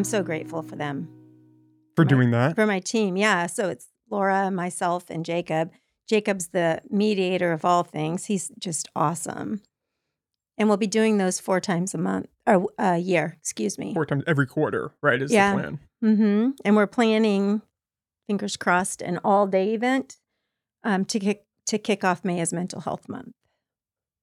I'm so grateful for them for doing that. for my team. Yeah. So it's Laura, myself, and Jacob. Jacob's the mediator of all things. He's just awesome. And we'll be doing those four times a month or a year, excuse me. Four times every quarter, right? Is Yeah. the plan. Mm-hmm. And we're planning, fingers crossed, an all-day event um, to kick to kick off May as Mental Health Month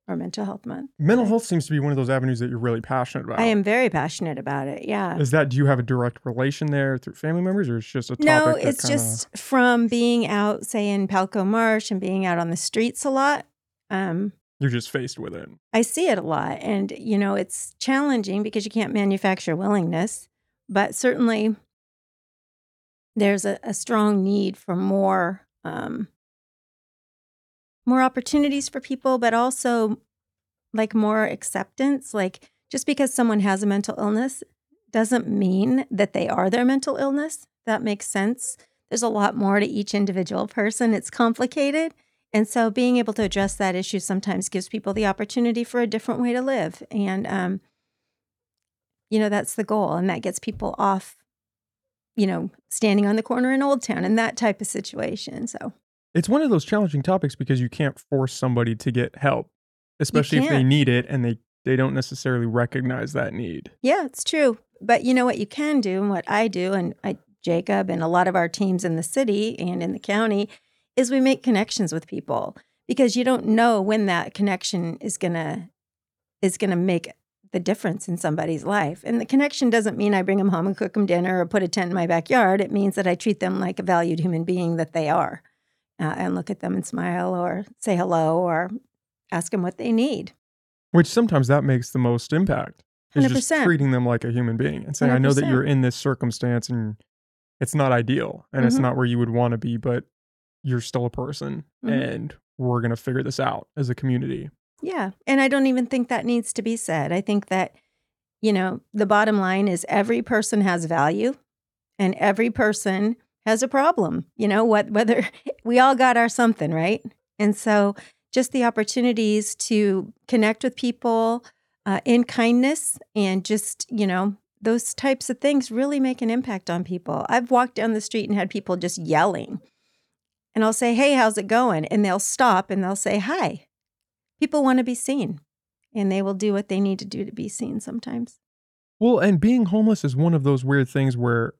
or Mental Health Month. Mental health seems to be one of those avenues that you're really passionate about. I am very passionate about it. Yeah. Is that do you have a direct relation there through family members, or it's just a topic? No, it's kinda- just from being out, say in Palco Marsh and being out on the streets a lot. Um, you're just faced with it. I see it a lot. And, you know, it's challenging because you can't manufacture willingness, but certainly there's a, a strong need for more um, more opportunities for people, but also like more acceptance. Like just because someone has a mental illness doesn't mean that they are their mental illness. That makes sense. There's a lot more to each individual person. It's complicated. And so being able to address that issue sometimes gives people the opportunity for a different way to live. And, um, you know, that's the goal. And that gets people off, you know, standing on the corner in Old Town and that type of situation. So, It's one of those challenging topics because you can't force somebody to get help, especially if they need it and they they don't necessarily recognize that need. yeah, it's true. But you know what you can do and what I do, and I, Jacob and a lot of our teams in the city and in the county, is we make connections with people because you don't know when that connection is gonna is gonna make the difference in somebody's life. And the connection doesn't mean I bring them home and cook them dinner or put a tent in my backyard. It means that I treat them like a valued human being that they are, uh, and look at them and smile or say hello or ask them what they need. Which sometimes that makes the most impact. Is just 100%. treating them like a human being and saying, I know that you're in this circumstance and it's not ideal and it's Mhm. not where you would want to be, but you're still a person Mhm. and we're gonna figure this out as a community. Yeah. And I don't even think that needs to be said. I think that, you know, the bottom line is every person has value and every person has a problem. You know, what whether we all got our something, right? And so just the opportunities to connect with people uh, in kindness and just, you know, those types of things really make an impact on people. I've walked down the street and had people just yelling. And I'll say, Hey, how's it going? And they'll stop and they'll say, Hi. People want to be seen and they will do what they need to do to be seen sometimes. Well, and being homeless is one of those weird things where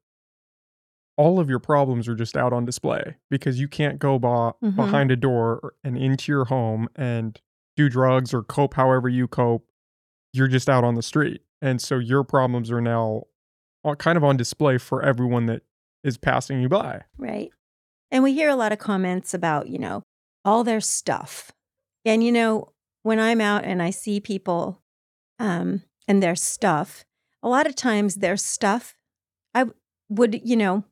all of your problems are just out on display because you can't go Mhm. behind a door and into your home and do drugs or cope however you cope. You're just out on the street. And so your problems are now kind of on display for everyone that is passing you by. Right. And we hear a lot of comments about, you know, all their stuff. And, you know, when I'm out and I see people um, and their stuff, a lot of times their stuff, I would, you know,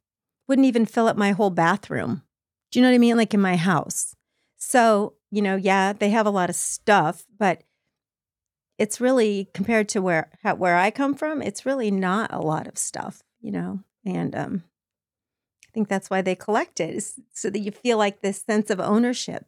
wouldn't even fill up my whole bathroom. Do you know what I mean? Like in my house. So, you know, yeah, they have a lot of stuff, but it's really compared to where where I come from, it's really not a lot of stuff, you know. And um I think that's why they collect it, is so that you feel like this sense of ownership.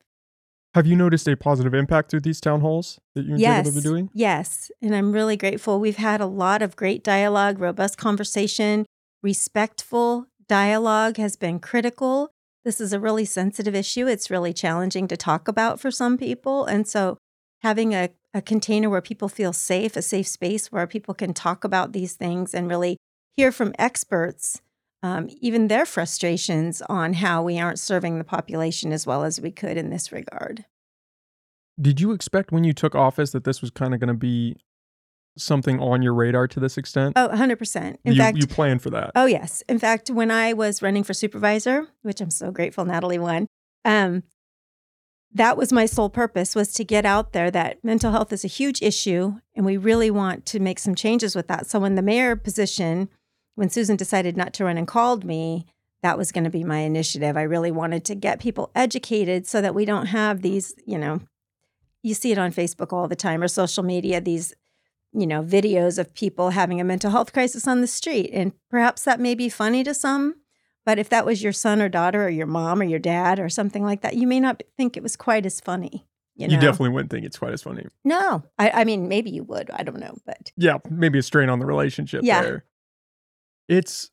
Have you noticed a positive impact through these town halls that you and Jacob have Yes. been doing? Yes. And I'm really grateful. We've had a lot of great dialogue, robust conversation, respectful dialogue has been critical. This is a really sensitive issue. It's really challenging to talk about for some people. And so having a, a container where people feel safe, a safe space where people can talk about these things and really hear from experts, um, even their frustrations on how we aren't serving the population as well as we could in this regard. Did you expect when you took office that this was kind of going to be something on your radar to this extent? Oh, 100%. In you, fact, you planned for that. Oh, yes. In fact, when I was running for supervisor, which I'm so grateful Natalie won, um, that was my sole purpose was to get out there that mental health is a huge issue and we really want to make some changes with that. So when the mayor position, when Susan decided not to run and called me, that was going to be my initiative. I really wanted to get people educated so that we don't have these, you know, you see it on Facebook all the time or social media, these you know, videos of people having a mental health crisis on the street. And perhaps that may be funny to some, but if that was your son or daughter or your mom or your dad or something like that, you may not think it was quite as funny. You, know? You definitely wouldn't think it's quite as funny. No, I, I mean, maybe you would. I don't know. But Yeah, maybe a strain on the relationship Yeah. there. It's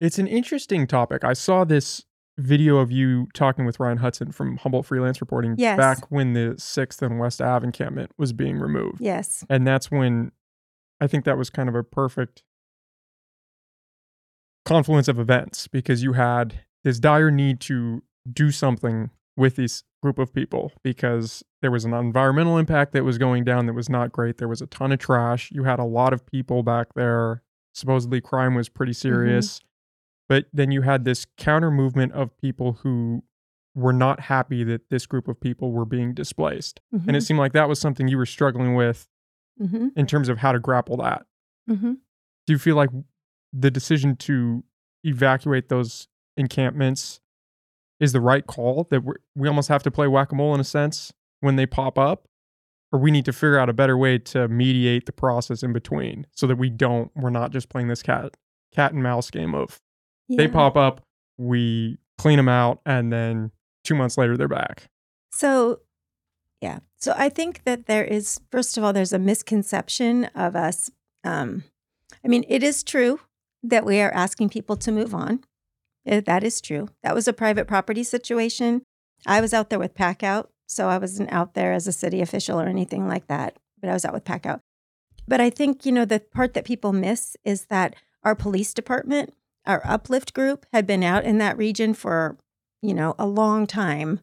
it's an interesting topic. I saw this video of you talking with Ryan Hudson from Humboldt Freelance Reporting Yes. back when the 6th and West Ave encampment was being removed. Yes. And that's when I think that was kind of a perfect confluence of events because you had this dire need to do something with this group of people because there was an environmental impact that was going down that was not great. There was a ton of trash. You had a lot of people back there. Supposedly, crime was pretty mm-hmm. serious. But then you had this counter movement of people who were not happy that this group of people were being displaced. And it seemed like that was something you were struggling with hmm in terms of how to grapple that. hmm Do you feel like the decision to evacuate those encampments is the right call? That we're, we almost have to play whack a mole in a sense when they pop up? Or we need to figure out a better way to mediate the process in between so that we don't, we're not just playing this cat, cat and mouse game of they pop up, we clean them out, and then two months later they're back. So, yeah. So I think that there is, first of all, there's a misconception of us. Um, I mean, it is true that we are asking people to move on. Eh, That is true. That was a private property situation. I was out there with pack out. So I wasn't out there as a city official or anything like that, but I was out with pack out. But I think, you know, the part that people miss is that our police department, our uplift group had been out in that region for, you know, a long time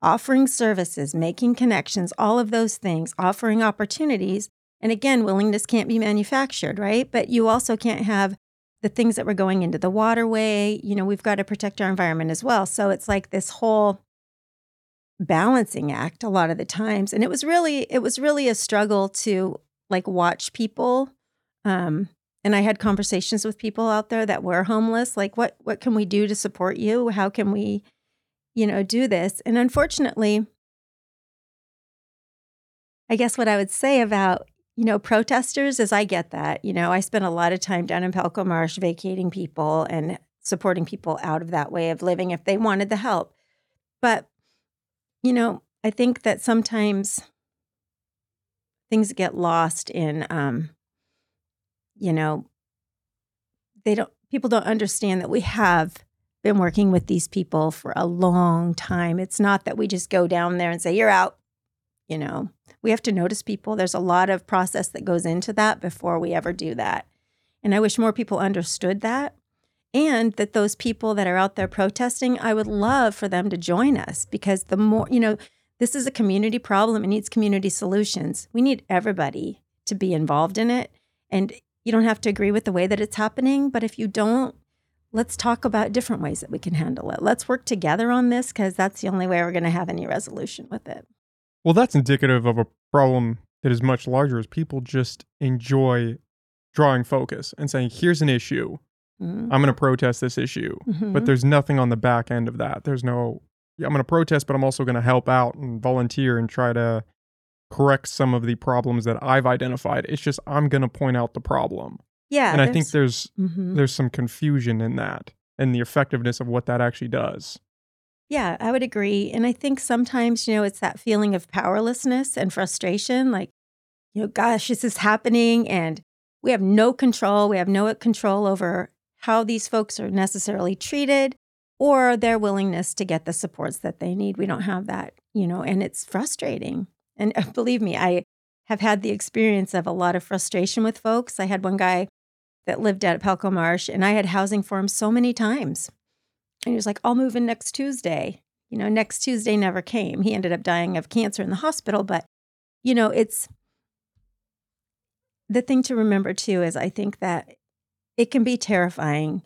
offering services, making connections, all of those things, offering opportunities. And again, willingness can't be manufactured, right? But you also can't have the things that were going into the waterway. You know, we've got to protect our environment as well. So it's like this whole balancing act a lot of the times. And it was really, it was really a struggle to like watch people. Um, and I had conversations with people out there that were homeless. Like, what what can we do to support you? How can we you know, do this. And unfortunately, I guess what I would say about, you know, protesters is I get that. You know, I spent a lot of time down in Palco Marsh vacating people and supporting people out of that way of living if they wanted the help. But, you know, I think that sometimes things get lost in, um, you know, they don't, people don't understand that we have been working with these people for a long time. It's not that we just go down there and say, you're out. You know, we have to notice people. There's a lot of process that goes into that before we ever do that. And I wish more people understood that. And that those people that are out there protesting, I would love for them to join us because the more, you know, this is a community problem. It needs community solutions. We need everybody to be involved in it. And you don't have to agree with the way that it's happening. But if you don't, let's talk about different ways that we can handle it. Let's work together on this because that's the only way we're going to have any resolution with it. Well, that's indicative of a problem that is much larger. Is people just enjoy drawing focus and saying, "Here's an issue. Mhm. I'm going to protest this issue." Mhm. But there's nothing on the back end of that. There's no, yeah, I'm going to protest, but I'm also going to help out and volunteer and try to correct some of the problems that I've identified. It's just I'm going to point out the problem. yeah, and I think there's Mhm. there's some confusion in that and the effectiveness of what that actually does. Yeah, I would agree. And I think sometimes, you know, it's that feeling of powerlessness and frustration like, you know, gosh, this is happening and we have no control. We have no control over how these folks are necessarily treated or their willingness to get the supports that they need. We don't have that, you know, and it's frustrating. And uh, believe me, I have had the experience of a lot of frustration with folks. I had one guy that lived at Palco Marsh and I had housing for him so many times. And he was like, I'll move in next Tuesday. You know, next Tuesday never came. He ended up dying of cancer in the hospital. But, you know, it's the thing to remember too is I think that it can be terrifying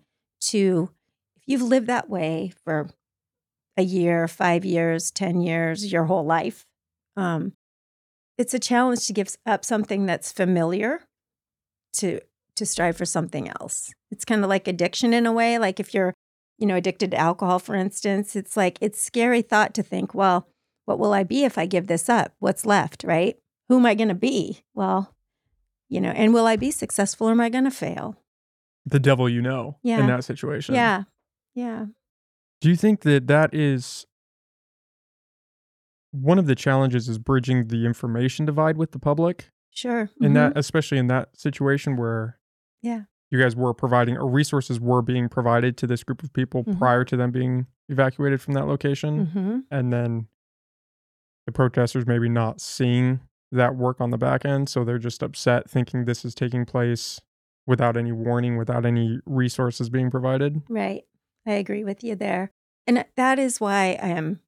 to, if you've lived that way for a year, five years, 10 years, your whole life, um, it's a challenge to give up something that's familiar to to strive for something else. It's kind of like addiction in a way. Like if you're you know, addicted to alcohol, for instance, it's like it's scary thought to think, well, what will I be if I give this up? What's left, right? Who am I going to be? Well, you know, and will I be successful or am I going to fail? The devil you know Yeah. in that situation. Yeah. Yeah. Do you think that that is one of the challenges is bridging the information divide with the public? Sure. In Mhm. that especially in that situation where Yeah. you guys were providing or resources were being provided to this group of people Mhm. prior to them being evacuated from that location hmm and then the protesters maybe not seeing that work on the back end so they're just upset thinking this is taking place without any warning without any resources being provided Right. I agree with you there. And that is why I am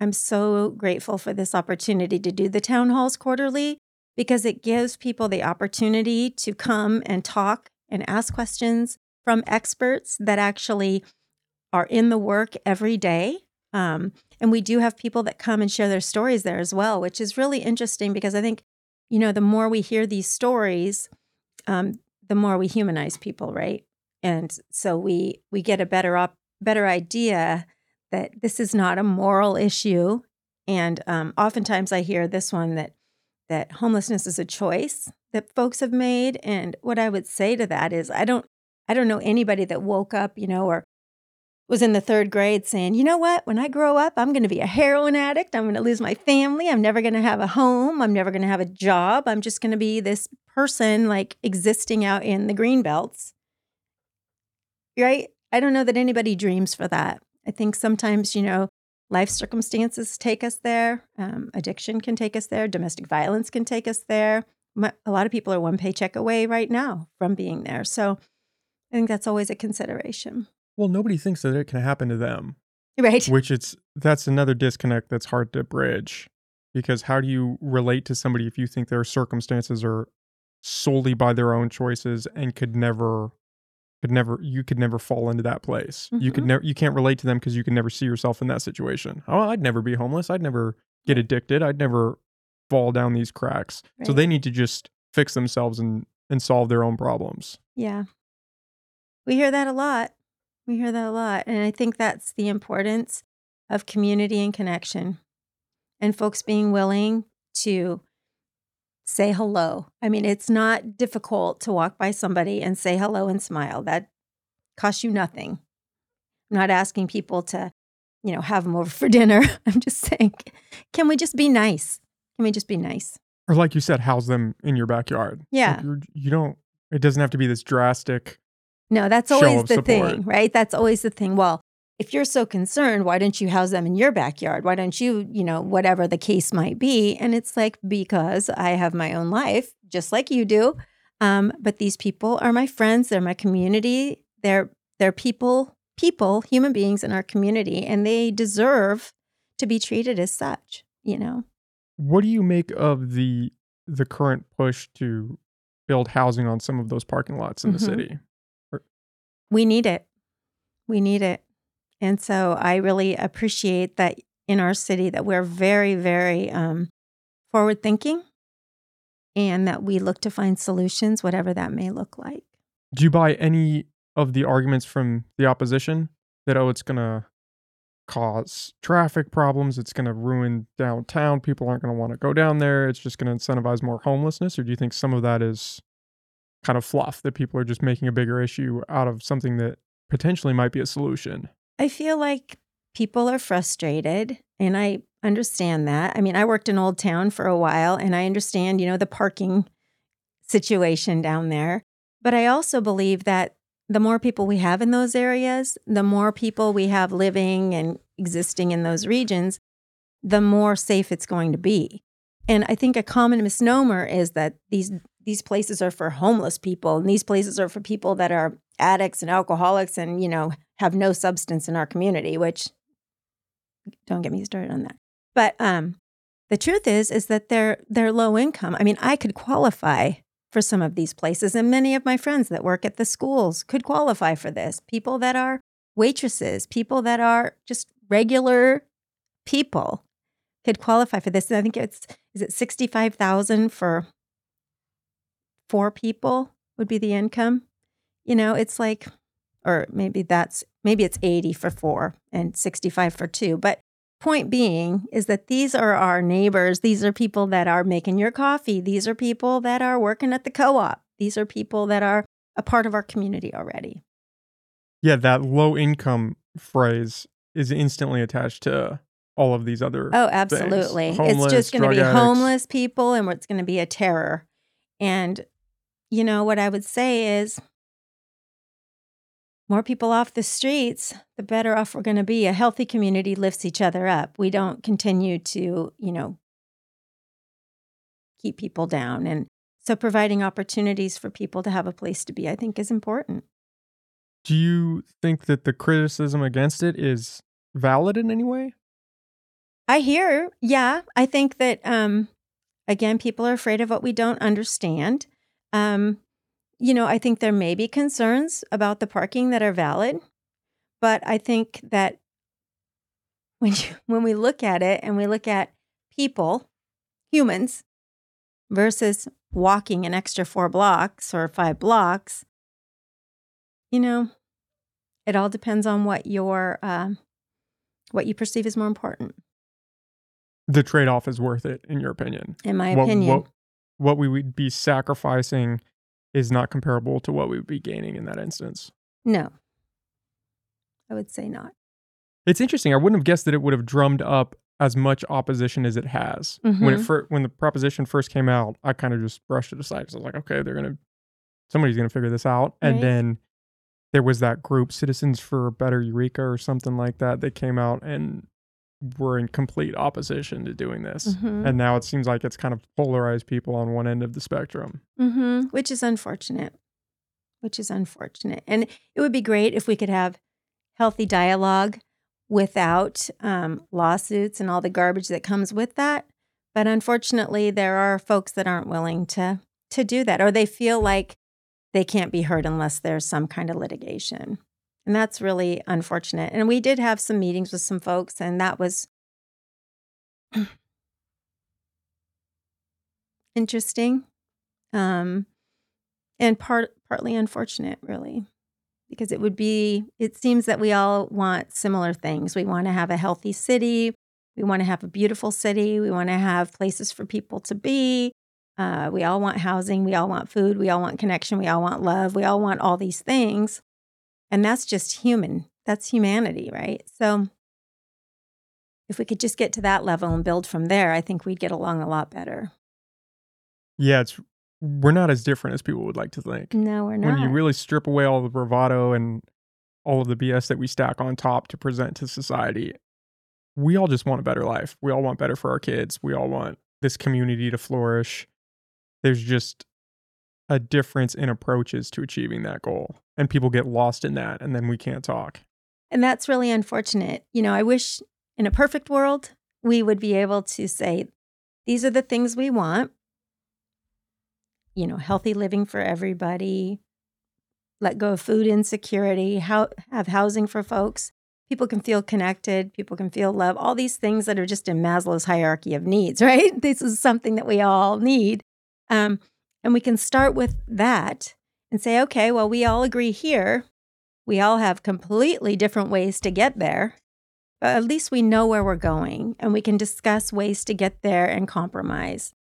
I'm so grateful for this opportunity to do the town halls quarterly because it gives people the opportunity to come and talk and ask questions from experts that actually are in the work every day. Um, and we do have people that come and share their stories there as well, which is really interesting because I think, you know, the more we hear these stories, um, the more we humanize people, right? And so we we get a better op- better idea that this is not a moral issue. And um, oftentimes I hear this one that that homelessness is a choice that folks have made. And what I would say to that is I don't I don't know anybody that woke up, you know, or was in the third grade saying, you know what, when I grow up, I'm going to be a heroin addict. I'm going to lose my family. I'm never going to have a home. I'm never going to have a job. I'm just going to be this person like existing out in the green belts. Right? I don't know that anybody dreams for that. I think sometimes, you know, life circumstances take us there. Um, addiction can take us there. Domestic violence can take us there. A lot of people are one paycheck away right now from being there. So I think that's always a consideration. well nobody thinks that it can happen to them Right. which it's that's another disconnect that's hard to bridge because how do you relate to somebody if you think their circumstances are solely by their own choices and could never could never you could never fall into that place you could Mhm. never you can't relate to them because you can never see yourself in that situation oh i'd never be homeless i'd never get addicted i'd never fall down these cracks so they need to just fix themselves and and solve their own problems Yeah. We hear that a lot. We hear that a lot. And I think that's the importance of community and connection and folks being willing to say hello. I mean, it's not difficult to walk by somebody and say hello and smile. That costs you nothing. I'm not asking people to, you know, have them over for dinner. I'm just saying, can we just be nice? Can we just be nice? or like you said house them in your backyard Yeah. you're, you don't it doesn't have to be this drastic No, that's always the support. thing, right? That's always the thing. Well, if you're so concerned, why don't you house them in your backyard? Why don't you, you know, whatever the case might be? And it's like, because I have my own life, just like you do. Um, but these people are my friends, they're my community, they're they're people, people, human beings in our community, and they deserve to be treated as such, you know. What do you make of the the current push to build housing on some of those parking lots in the Mhm. city? we need it. We need it. And so I really appreciate that in our city that we're very, very um, forward thinking and that we look to find solutions, whatever that may look like. Do you buy any of the arguments from the opposition that oh it's going to cause traffic problems, it's going to ruin downtown, people aren't going to want to go down there, it's just going to incentivize more homelessness or do you think some of that is kind of fluff that people are just making a bigger issue out of something that potentially might be a solution? I feel like people are frustrated and I understand that. I mean, I worked in Old Town for a while and I understand, you know, the parking situation down there. But I also believe that the more people we have in those areas, the more people we have living and existing in those regions, the more safe it's going to be. And I think a common misnomer is that these these places are for homeless people and these places are for people that are addicts and alcoholics and you know have no substance in our community which don't get me started on that. But um the truth is is that they're they're low income. I mean i could qualify for some of these places and many of my friends that work at the schools could qualify for this. People that are waitresses people that are just regular people could qualify for this. And i think it's is it 65000 for four people would be the income? You know it's like or maybe that's maybe it's 80 for four and 65 for two. But point being is that these are our neighbors. These are people that are making your coffee. These are people that are working at the co-op. These are people that are a part of our community already. Yeah, that low income phrase is instantly attached to all of these other oh absolutely. It's just going to be addicts. homeless people and it's going to be a terror. And you know what i would say is more people off the streets, the better off we're going to be. A healthy community lifts each other up. We don't continue to, you know, keep people down. And so providing opportunities for people to have a place to be, I think, is important. Do you think that the criticism against it is valid in any way? I hear, yeah. I think that, um, again, people are afraid of what we don't understand. Um, you know, I think there may be concerns about the parking that are valid, but I think that when you, when we look at it and we look at people, humans, versus walking an extra four blocks or five blocks, you know, it all depends on what your uh, what you perceive as more important. The trade off is worth it, in your opinion. In my what, opinion, what, what we would be sacrificing is not comparable to what we would be gaining in that instance. no, I would say not. It's interesting. I wouldn't have guessed that it would have drummed up as much opposition as it has. When it Mhm. fir- when the proposition first came out, I kind of just brushed it aside. 'cause I was like, okay, they're gonna somebody's gonna figure this out. And Right. then there was that group, Citizens for a Better Eureka or something like that, that came out and were in complete opposition to doing this. Mhm. And now it seems like it's kind of polarized people on one end of the spectrum. hmm Which is unfortunate. Which is unfortunate. And it would be great if we could have healthy dialogue without um, lawsuits and all the garbage that comes with that. But unfortunately, there are folks that aren't willing to to do that, or they feel like they can't be heard unless there's some kind of litigation. And that's really unfortunate. And we did have some meetings with some folks, and that was interesting. Um, and part partly unfortunate really because it would be it seems that we all want similar things. We want to have a healthy city. We want to have a beautiful city. We want to have places for people to be. Uh, we all want housing. We all want food. We all want connection. We all want love. We all want all these things and that's just human that's humanity right so if we could just get to that level and build from there i think we'd get along a lot better Yeah, it's we're not as different as people would like to think. no we're not When you really strip away all the bravado and all of the BS that we stack on top to present to society, we all just want a better life. We all want better for our kids. We all want this community to flourish. There's just a difference in approaches to achieving that goal. And people get lost in that and then we can't talk. And that's really unfortunate. You know, I wish in a perfect world, we would be able to say, these are the things we want. You know, healthy living for everybody, let go of food insecurity, how, have housing for folks. People can feel connected, people can feel love, all these things that are just in Maslow's hierarchy of needs, right? This is something that we all need. Um, and we can start with that and say, okay, well, we all agree here we all have completely different ways to get there, but at least we know where we're going and we can discuss ways to get there and compromise.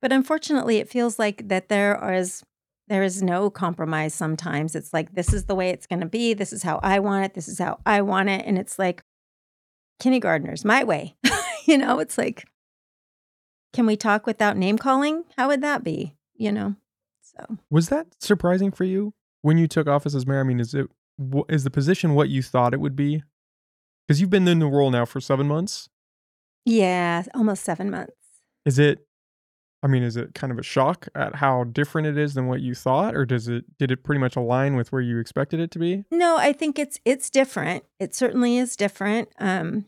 But unfortunately, it feels like that there is there is no compromise sometimes. It's like this is the way it's going to be, this is how I want it, this is how I want it, and it's like kindergartners, my way. you know, it's like can we talk without name calling? How would that be, you know? So, Was that surprising for you when you took office as mayor? I mean, is it wh- the position what you thought it would be? Because you've been in the role now for seven months. yeah, almost 7 months. Is it? I mean, is it kind of a shock at how different it is than what you thought, or does it did it pretty much align with where you expected it to be? No, I think it's it's different. It certainly is different. Um,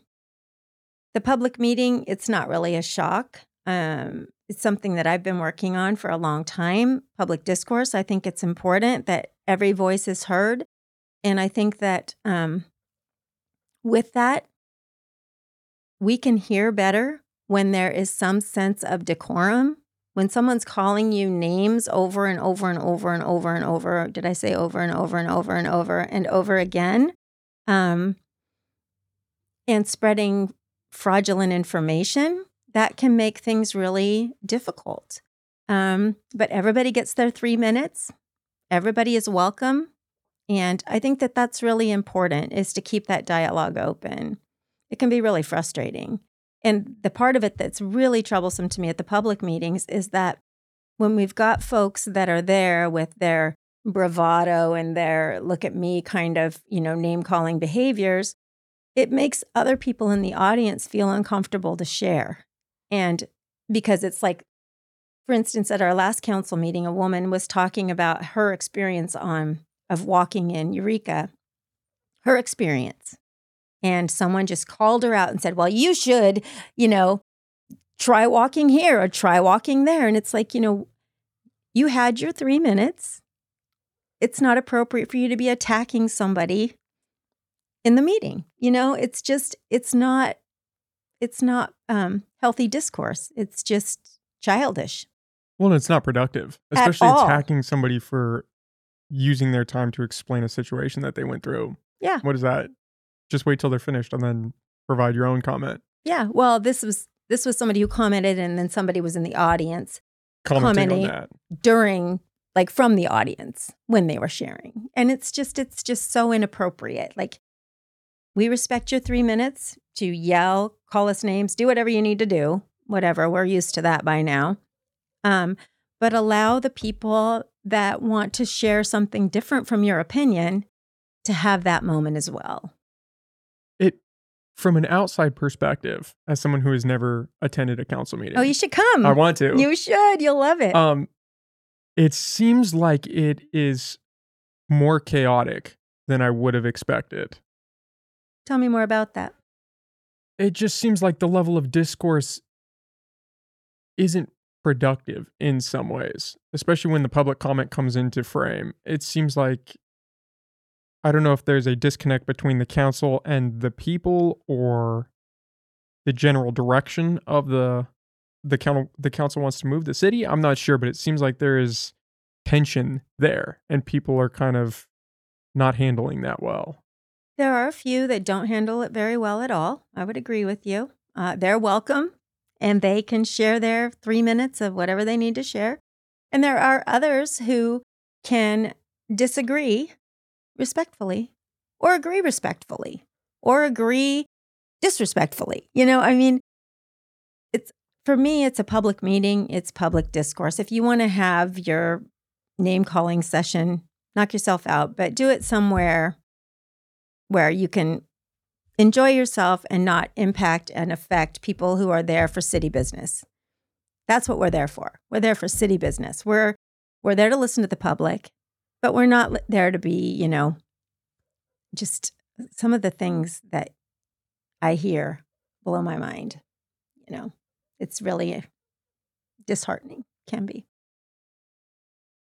the public meeting, it's not really a shock. Um, it's something that I've been working on for a long time. Public discourse. I think it's important that every voice is heard, and I think that um, with that, we can hear better when there is some sense of decorum. When someone's calling you names over and over and over and over and over, did I say over and over and over and over and over again? Um, and spreading fraudulent information, that can make things really difficult. Um, but everybody gets their three minutes. Everybody is welcome. And I think that that's really important is to keep that dialogue open. It can be really frustrating. And the part of it that's really troublesome to me at the public meetings is that when we've got folks that are there with their bravado and their look at me kind of, you know, name calling behaviors, it makes other people in the audience feel uncomfortable to share. And because it's like, for instance, at our last council meeting, a woman was talking about her experience on of walking in Eureka, her experience. And someone just called her out and said, Well, you should, you know, try walking here or try walking there. And it's like, you know, you had your three minutes. It's not appropriate for you to be attacking somebody in the meeting. You know, it's just, it's not, it's not um, healthy discourse. It's just childish. Well, it's not productive, especially attacking somebody for using their time to explain a situation that they went through. Yeah. What is that? Just wait till they're finished and then provide your own comment. Yeah. Well, this was this was somebody who commented and then somebody was in the audience Commenting Commenting. on that. during like from the audience when they were sharing. And it's just it's just so inappropriate. Like we respect your 3 minutes to yell, call us names, do whatever you need to do, whatever. We're used to that by now. Um but allow the people that want to share something different from your opinion to have that moment as well. It from an outside perspective, as someone who has never attended a council meeting. Oh, you should come. I want to. You should. You'll love it. Um, it seems like it is more chaotic than I would have expected. Tell me more about that. It just seems like the level of discourse isn't productive in some ways, especially when the public comment comes into frame. It seems like I don't know if there's a disconnect between the council and the people or the general direction of the the council the council wants to move the city. I'm not sure, but it seems like there is tension there and people are kind of not handling that well. There are a few that don't handle it very well at all. I would agree with you. Uh, they're welcome and they can share their three minutes of whatever they need to share. And there are others who can disagree respectfully or agree respectfully or agree disrespectfully. You know, I mean, it's for me, it's a public meeting, it's public discourse. If you want to have your name calling session, knock yourself out, but do it somewhere where you can enjoy yourself and not impact and affect people who are there for city business. That's what we're there for. We're there for city business. We're we're there to listen to the public, but we're not there to be, you know, just some of the things that I hear blow my mind. You know, it's really disheartening, can be.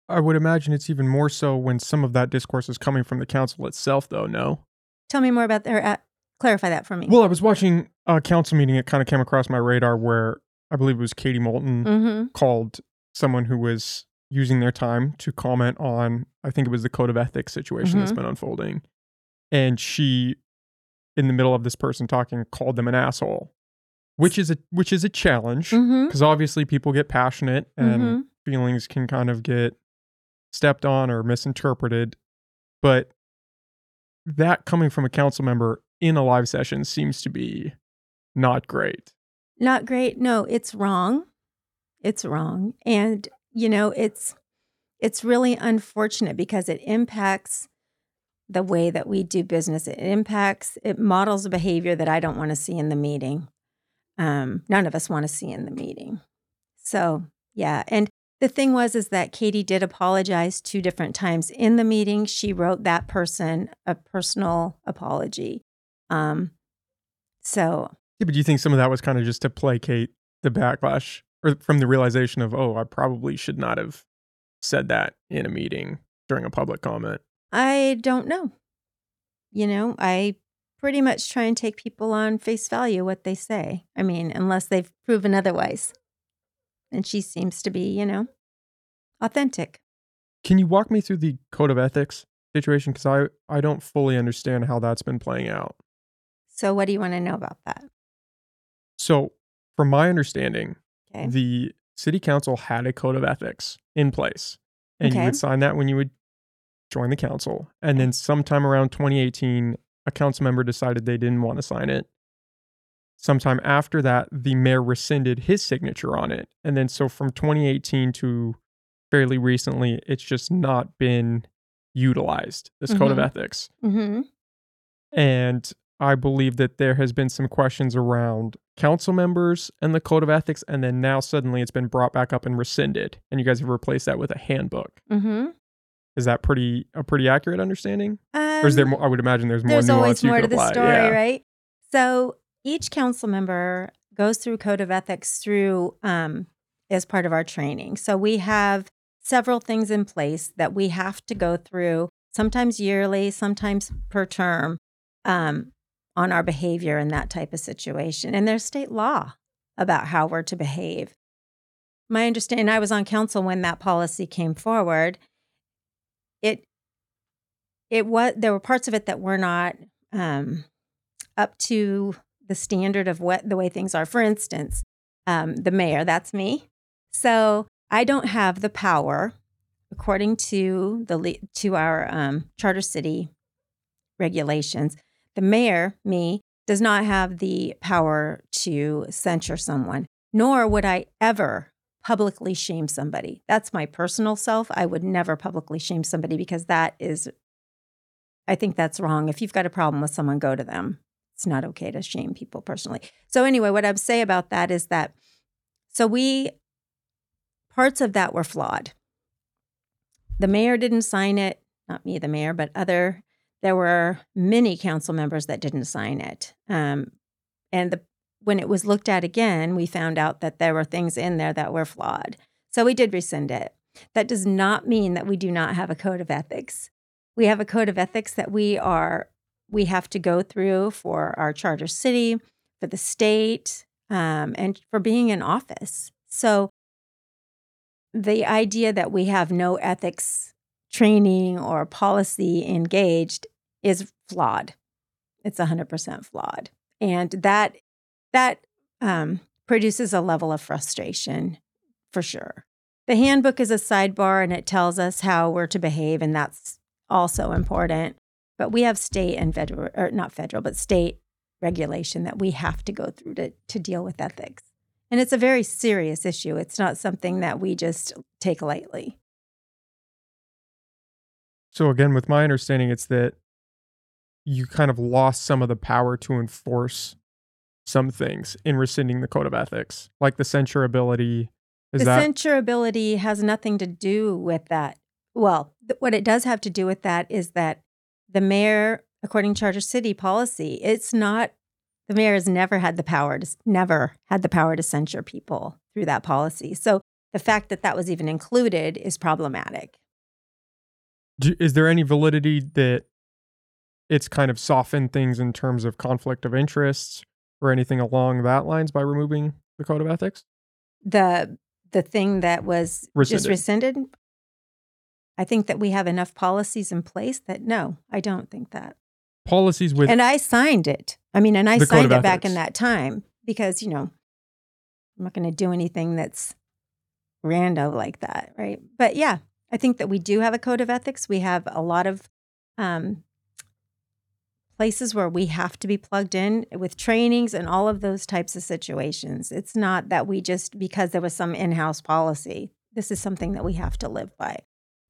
I would imagine it's even more so when some of that discourse is coming from the council itself, though, no? Tell me more about their, uh, clarify that for me. Well, I was watching a council meeting. It kind of came across my radar where I believe it was Katie Moulton mm-hmm. called someone who was using their time to comment on, I think it was the code of ethics situation that's Mhm. been unfolding. And she, in the middle of this person talking, called them an asshole, which is a which is a challenge Mm-hmm. because obviously people get passionate and Mhm. feelings can kind of get stepped on or misinterpreted. But that coming from a council member in a live session seems to be not great. Not great. No, it's wrong. It's wrong. And you know, it's it's really unfortunate because it impacts the way that we do business. It impacts it models a behavior that I don't want to see in the meeting. Um, none of us want to see in the meeting. So, yeah, and the thing was is that Katie did apologize two different times in the meeting. She wrote that person a personal apology. Um, so Yeah, but do you think some of that was kind of just to placate the backlash or from the realization of, oh, I probably should not have said that in a meeting during a public comment? I don't know. You know, I pretty much try and take people on face value what they say. I mean, unless they've proven otherwise. And she seems to be, you know, authentic. Can you walk me through the code of ethics situation? Because I, I don't fully understand how that's been playing out. So, what do you want to know about that? So, from my understanding, Okay. the city council had a code of ethics in place, and you would sign that when you would join the council. And then, sometime around 2018, a council member decided they didn't want to sign it. Sometime after that, the mayor rescinded his signature on it. And then, so from 2018 to fairly recently. It's just not been utilized, this code of Mhm. ethics. Mm-hmm. And I believe that there has been some questions around council members and the code of ethics, and then now suddenly it's been brought back up and rescinded, and you guys have replaced that with a handbook. Mm-hmm. Is that pretty a pretty accurate understanding, or is there more? I would imagine there's more. Um, there's always more to the story, Yeah. right? So each council member goes through code of ethics through um, as part of our training. So we have several things in place that we have to go through, sometimes yearly, sometimes per term, um, on our behavior in that type of situation. And there's state law about how we're to behave. My understanding, I was on council when that policy came forward. It it was there were parts of it that were not um, up to the standard of what the way things are. For instance, um, the mayor, that's me. So I don't have the power, according to the to our um, charter city regulations. The mayor, me, does not have the power to censure someone, nor would I ever publicly shame somebody. That's my personal self. I would never publicly shame somebody because that is I think that's wrong. If you've got a problem with someone, go to them. It's not okay to shame people personally. So, anyway, what I would say about that is that so we, parts of that were flawed. The mayor didn't sign it, not me, the mayor, but other, there were many council members that didn't sign it. Um, and the, when it was looked at again, we found out that there were things in there that were flawed. So we did rescind it. That does not mean that we do not have a code of ethics we have a code of ethics that we are we have to go through for our charter city for the state um, and for being in office. So the idea that we have no ethics training or policy engaged is flawed. It's 100% flawed. And that that um, produces a level of frustration for sure. The handbook is a sidebar and it tells us how we're to behave and that's also important. But we have state and federal, or not federal, but state regulation that we have to go through to, to deal with ethics. And it's a very serious issue. It's not something that we just take lightly. So again, with my understanding, it's that you kind of lost some of the power to enforce some things in rescinding the code of ethics, like the censurability. Is the that censurability has nothing to do with that. Well, th- what it does have to do with that is that the mayor, according to Charter City policy, it's not the mayor has never had the power to never had the power to censure people through that policy. So the fact that that was even included is problematic. is there any validity that it's kind of softened things in terms of conflict of interests or anything along that lines by removing the code of ethics? The the thing that was just Rescinded. I think that we have enough policies in place that no, I don't think that. Policies with and I signed it. I mean, and I signed it back in that time because, you know, I'm not going to do anything that's rando like that, right? But yeah, I think that we do have a code of ethics. We have a lot of um, places where we have to be plugged in with trainings and all of those types of situations. It's not that we just, because there was some in house policy, this is something that we have to live by.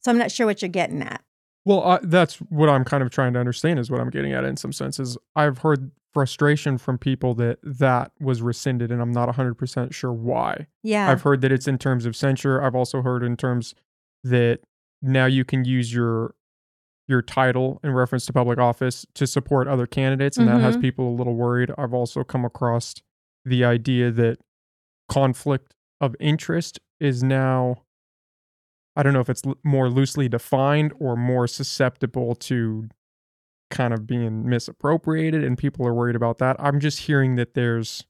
So I'm not sure what you're getting at. Well, I, that's what I'm kind of trying to understand is what I'm getting at in some senses. I've heard frustration from people that that was rescinded and I'm not 100% sure why. Yeah. I've heard that it's in terms of censure. I've also heard in terms that now you can use your your title in reference to public office to support other candidates and that has Mhm. people a little worried. I've also come across the idea that conflict of interest is now I don't know if it's l- more loosely defined or more susceptible to kind of being misappropriated and people are worried about that. I'm just hearing that there's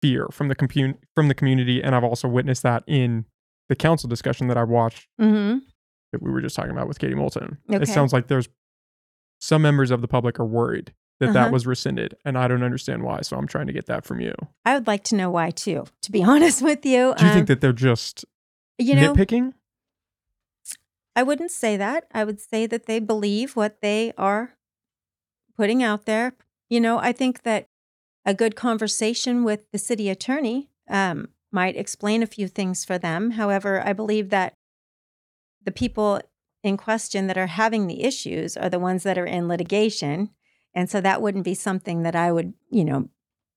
fear from the compu- from the community and I've also witnessed that in the council discussion that I watched mm-hmm. that we were just talking about with Katie Moulton. Okay. It sounds like there's some members of the public are worried that Uh-huh. that was rescinded and I don't understand why, so I'm trying to get that from you. I would like to know why too, to be honest with you. Do you Um, think that they're just you know, nitpicking? I wouldn't say that. I would say that they believe what they are putting out there. You know, I think that a good conversation with the city attorney um, might explain a few things for them. However, I believe that the people in question that are having the issues are the ones that are in litigation. And so that wouldn't be something that I would, you know,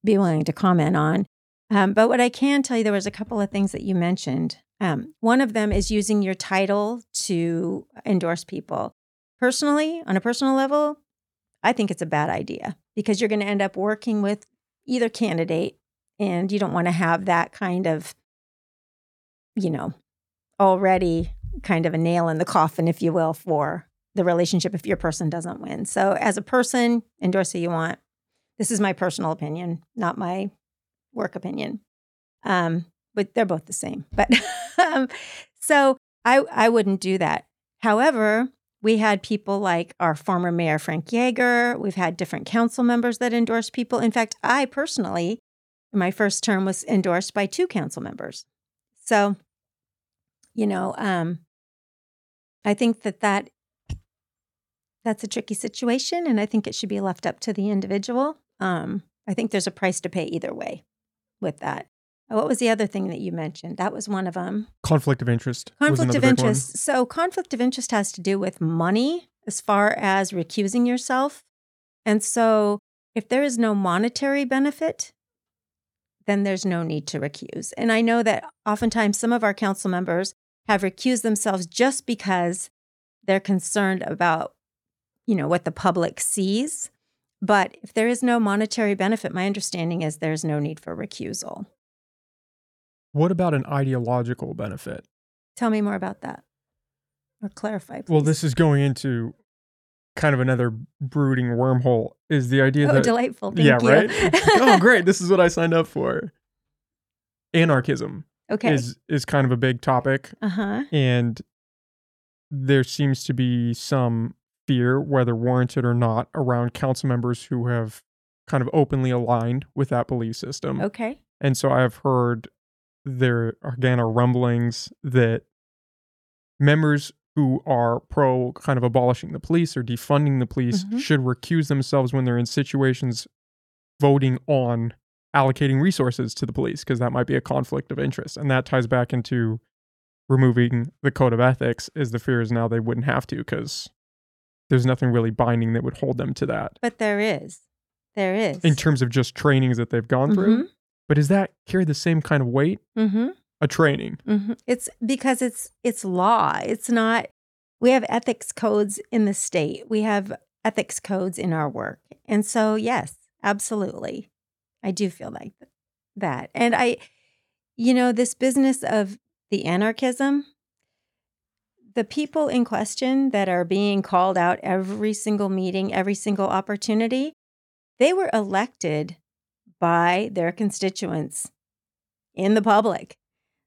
be willing to comment on. Um, but what I can tell you, there was a couple of things that you mentioned. Um, one of them is using your title to endorse people. Personally, on a personal level, I think it's a bad idea because you're going to end up working with either candidate and you don't want to have that kind of, you know, already kind of a nail in the coffin, if you will, for the relationship if your person doesn't win. So, as a person, endorse who you want. This is my personal opinion, not my work opinion. Um, but they're both the same. But um, so I I wouldn't do that. However, we had people like our former mayor Frank Jager. We've had different council members that endorse people. In fact, I personally, my first term was endorsed by two council members. So, you know, um, I think that that that's a tricky situation, and I think it should be left up to the individual. Um, I think there's a price to pay either way with that. Uh, what was the other thing that you mentioned? That was one of them. Conflict of interest. Conflict of interest. So, conflict of interest has to do with money as far as recusing yourself. And so, if there is no monetary benefit, then there's no need to recuse. And I know that oftentimes some of our council members have recused themselves just because they're concerned about, you know, what the public sees. But if there is no monetary benefit, my understanding is there's no need for recusal. What about an ideological benefit? Tell me more about that or clarify. Please. Well, this is going into kind of another brooding wormhole is the idea oh, that delightful. Thank yeah, you. right. oh, great! This is what I signed up for. Anarchism okay. is is kind of a big topic, uh-huh. and there seems to be some fear, whether warranted or not, around council members who have kind of openly aligned with that belief system. Okay. And so I've heard there again are rumblings that members who are pro kind of abolishing the police or defunding the police Mhm. should recuse themselves when they're in situations voting on allocating resources to the police because that might be a conflict of interest and that ties back into removing the code of ethics is the fear is now they wouldn't have to because there's nothing really binding that would hold them to that But there is. There is. in terms of just trainings that they've gone through but does that carry the same kind of weight mm-hmm. a training Mm-hmm. It's because it's it's law. It's not. We have ethics codes in the state. We have ethics codes in our work, and so yes, absolutely, I do feel like that. And I, you know, this business of the anarchism. The people in question that are being called out every single meeting, every single opportunity, they were elected by their constituents in the public.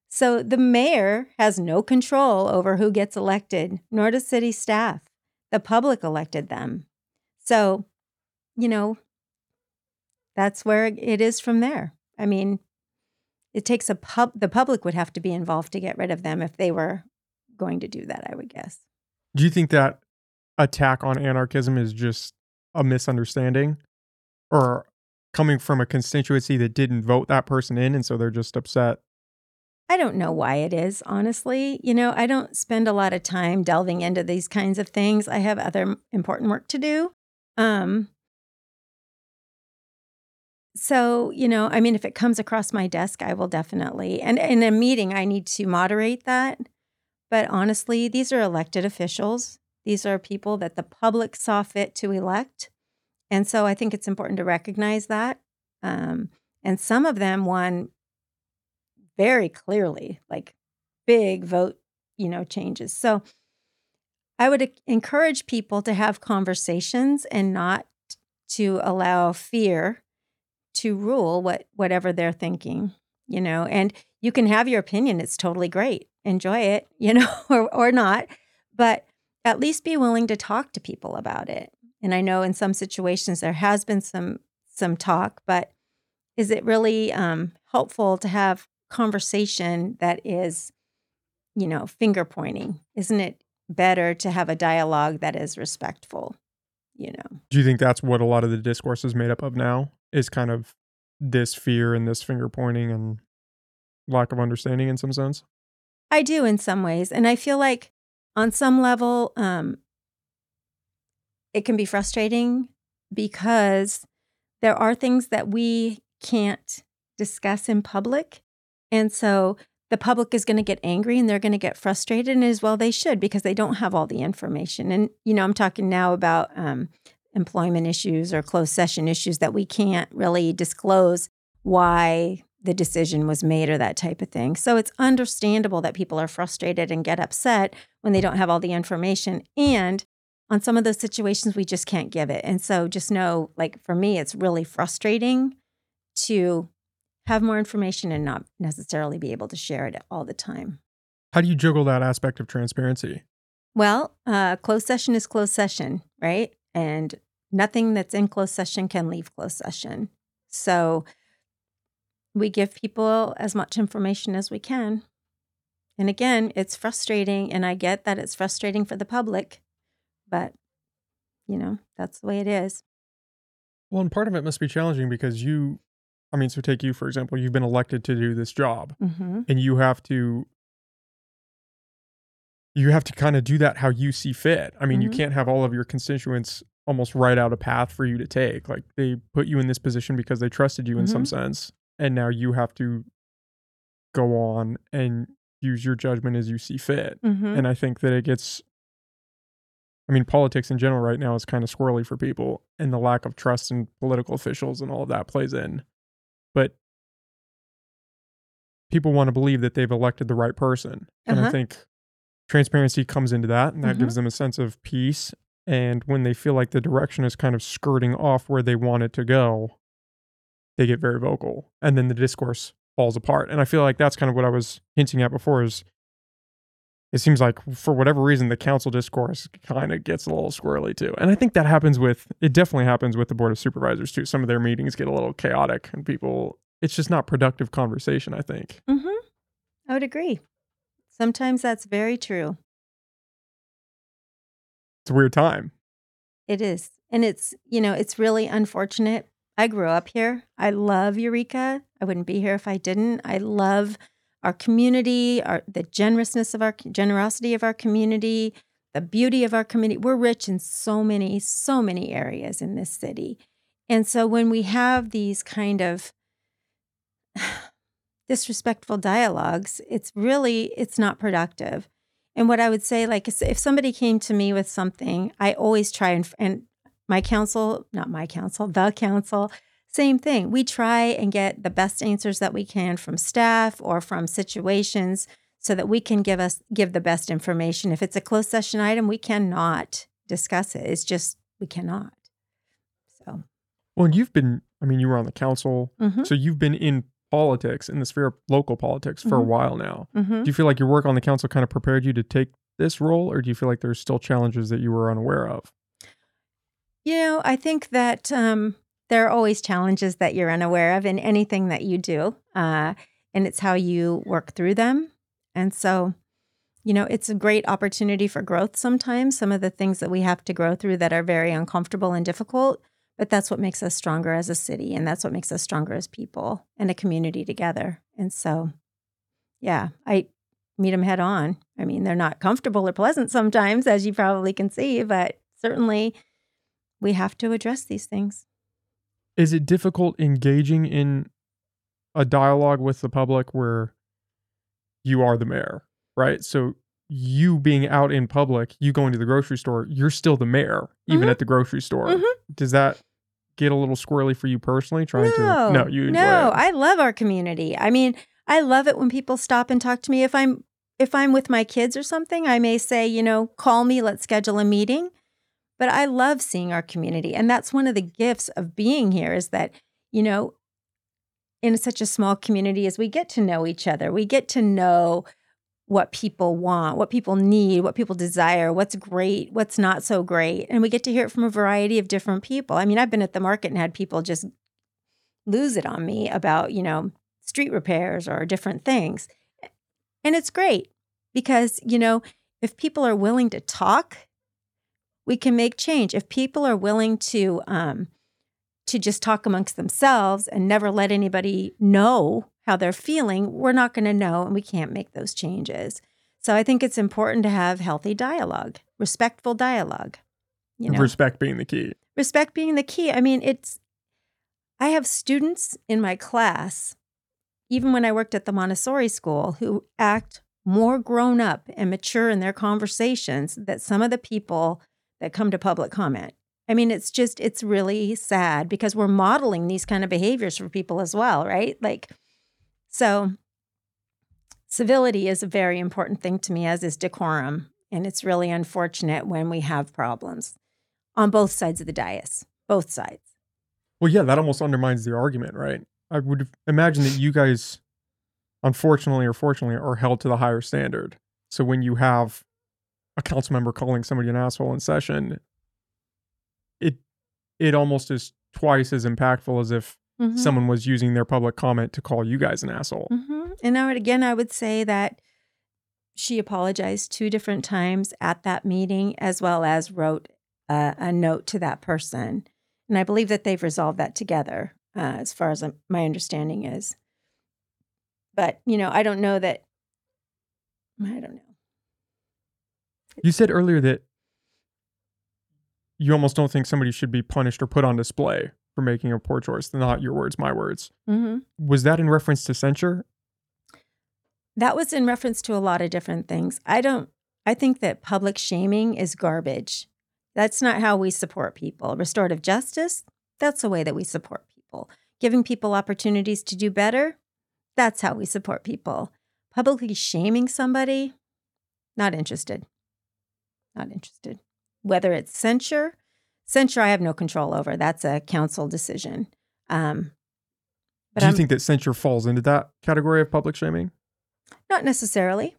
So the mayor has no control over who gets elected, nor does city staff. The public elected them. So, you know, that's where it is from there. I mean, it takes a pub the public would have to be involved to get rid of them if they were going to do that, I would guess. Do you think that attack on anarchism is just a misunderstanding or coming from a constituency that didn't vote that person in and so they're just upset? I don't know why it is, honestly. You know, I don't spend a lot of time delving into these kinds of things. I have other important work to do. Um so, you know, I mean, if it comes across my desk, I will definitely. And in a meeting, I need to moderate that. But honestly, these are elected officials. These are people that the public saw fit to elect. And so I think it's important to recognize that. Um, and some of them won very clearly, like big vote, you know, changes. So I would encourage people to have conversations and not to allow fear to rule what whatever they're thinking, you know. And you can have your opinion; it's totally great. Enjoy it, you know, or or not, but at least be willing to talk to people about it. And I know in some situations there has been some some talk, but is it really um, helpful to have conversation that is, you know, finger pointing? Isn't it better to have a dialogue that is respectful? You know. Do you think that's what a lot of the discourse is made up of now? Is kind of this fear and this finger pointing and lack of understanding in some sense? I do in some ways. And I feel like, on some level, um, it can be frustrating because there are things that we can't discuss in public. And so the public is going to get angry and they're going to get frustrated, and as well they should because they don't have all the information. And, you know, I'm talking now about um, employment issues or closed session issues that we can't really disclose why the decision was made or that type of thing. So it's understandable that people are frustrated and get upset when they don't have all the information. And on some of those situations, we just can't give it. And so just know, like for me, it's really frustrating to have more information and not necessarily be able to share it all the time. How do you juggle that aspect of transparency? Well, uh, closed session is closed session, right? And nothing that's in closed session can leave closed session. So we give people as much information as we can. And again, it's frustrating, and I get that it's frustrating for the public, but you know, that's the way it is. Well, and part of it must be challenging because you, I mean, so take you, for example, you've been elected to do this job Mm-hmm. and you have to, you have to kind of do that how you see fit. I mean, you Mhm. can't have all of your constituents almost write out a path for you to take. Like they put you in this position because they trusted you in some sense. And now you have to go on and use your judgment as you see fit. Mm-hmm. And I think that it gets, I mean, politics in general right now is kind of squirrely for people, and the lack of trust in political officials and all of that plays in. But people want to believe that they've elected the right person. And I Uh-huh. think transparency comes into that, and that gives them a sense of peace. And when they feel like the direction is kind of skirting off where they want it to go, they get very vocal. And then the discourse falls apart. And I feel like that's kind of what I was hinting at before is it seems like for whatever reason the council discourse kind of gets a little squirrely too. And I think that happens with it definitely happens with the board of supervisors too. Some of their meetings get a little chaotic and people it's just not productive conversation, I think. Mm-hmm. I would agree. Sometimes that's very true. It's a weird time. It is. And it's, you know, it's really unfortunate. I grew up here. I love Eureka. I wouldn't be here if I didn't. I love our community, our the generousness of our generosity of our community, the beauty of our community. We're rich in so many, so many areas in this city. And so when we have these kind of disrespectful dialogues, it's really it's not productive. And what I would say, like, if somebody came to me with something, I always try and and my counsel, not my counsel, the council, same thing. We try and get the best answers that we can from staff or from situations so that we can give us give the best information. If it's a closed session item, we cannot discuss it. It's just we cannot. So, Well, you've been I mean, you were on the council, mhm, so you've been in politics in the sphere of local politics for a Mhm. while now. mhm. Do you feel like your work on the council kind of prepared you to take this role or do you feel like there's still challenges that you were unaware of? You know, I think that um, there are always challenges that you're unaware of in anything that you do, uh, and it's how you work through them. And so, you know, it's a great opportunity for growth sometimes. Some of the things that we have to grow through that are very uncomfortable and difficult, but that's what makes us stronger as a city, and that's what makes us stronger as people and a community together. And so, yeah, I meet them head on. I mean, they're not comfortable or pleasant sometimes, as you probably can see, but certainly we have to address these things. Is it difficult engaging in a dialogue with the public where you are the mayor, right? So you being out in public, you going to the grocery store, you're still the mayor, even Mhm. at the grocery store. Mhm. Does that get a little squirrely for you personally? Trying no, to no, you no, it. I love our community. I mean, I love it when people stop and talk to me. If I'm if I'm with my kids or something, I may say, you know, call me, let's schedule a meeting. But I love seeing our community, and that's one of the gifts of being here is that, you know, in such a small community as we get to know each other. We get to know what people want, what people need, what people desire, what's great, what's not so great. And we get to hear it from a variety of different people. I mean, I've been at the market and had people just lose it on me about, you know, street repairs or different things. And it's great because, you know, if people are willing to talk, we can make change. If people are willing to um to just talk amongst themselves and never let anybody know how they're feeling, we're not going to know and we can't make those changes. So I think it's important to have healthy dialogue, respectful dialogue. You know, Respect being the key. respect being the key. I mean, it's, I have students in my class, even when I worked at the Montessori school, who act more grown up and mature in their conversations that some of the people that come to public comment. I mean, it's just, it's really sad because we're modeling these kind of behaviors for people as well, right? Like, so civility is a very important thing to me, as is decorum. And it's really unfortunate when we have problems on both sides of the dais, both sides. Well, yeah, that almost undermines the argument, right? I would imagine that you guys, unfortunately or fortunately, are held to the higher standard. So when you have a council member calling somebody an asshole in session, it it almost is twice as impactful as if Mhm. someone was using their public comment to call you guys an asshole. hmm And I would again, I would say that she apologized two different times at that meeting, as well as wrote a, a note to that person. And I believe that they've resolved that together, uh, as far as um, my understanding is. But you know, I don't know that. I don't know. You said earlier that you almost don't think somebody should be punished or put on display for making a poor choice. Not your words, my words. hmm Was that in reference to censure? That was in reference to a lot of different things. I don't. I think that public shaming is garbage. That's not how we support people. Restorative justice, that's the way that we support people. Giving people opportunities to do better, that's how we support people. Publicly shaming somebody, not interested. Not interested. Whether it's censure, censure I have no control over. That's a council decision. Um, but Do you I'm think that censure falls into that category of public shaming? not necessarily.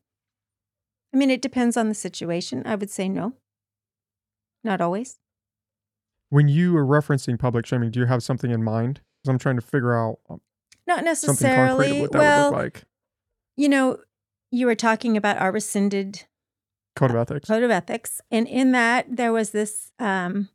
I mean, it depends on the situation. I would say no. Not always. When you are referencing public shaming, do you have something in mind? Because I'm trying to figure out um, Not something concrete necessarily. what that Well, would look like. you know, you were talking about our rescinded Code of ethics. code of ethics, and in that there was this, um,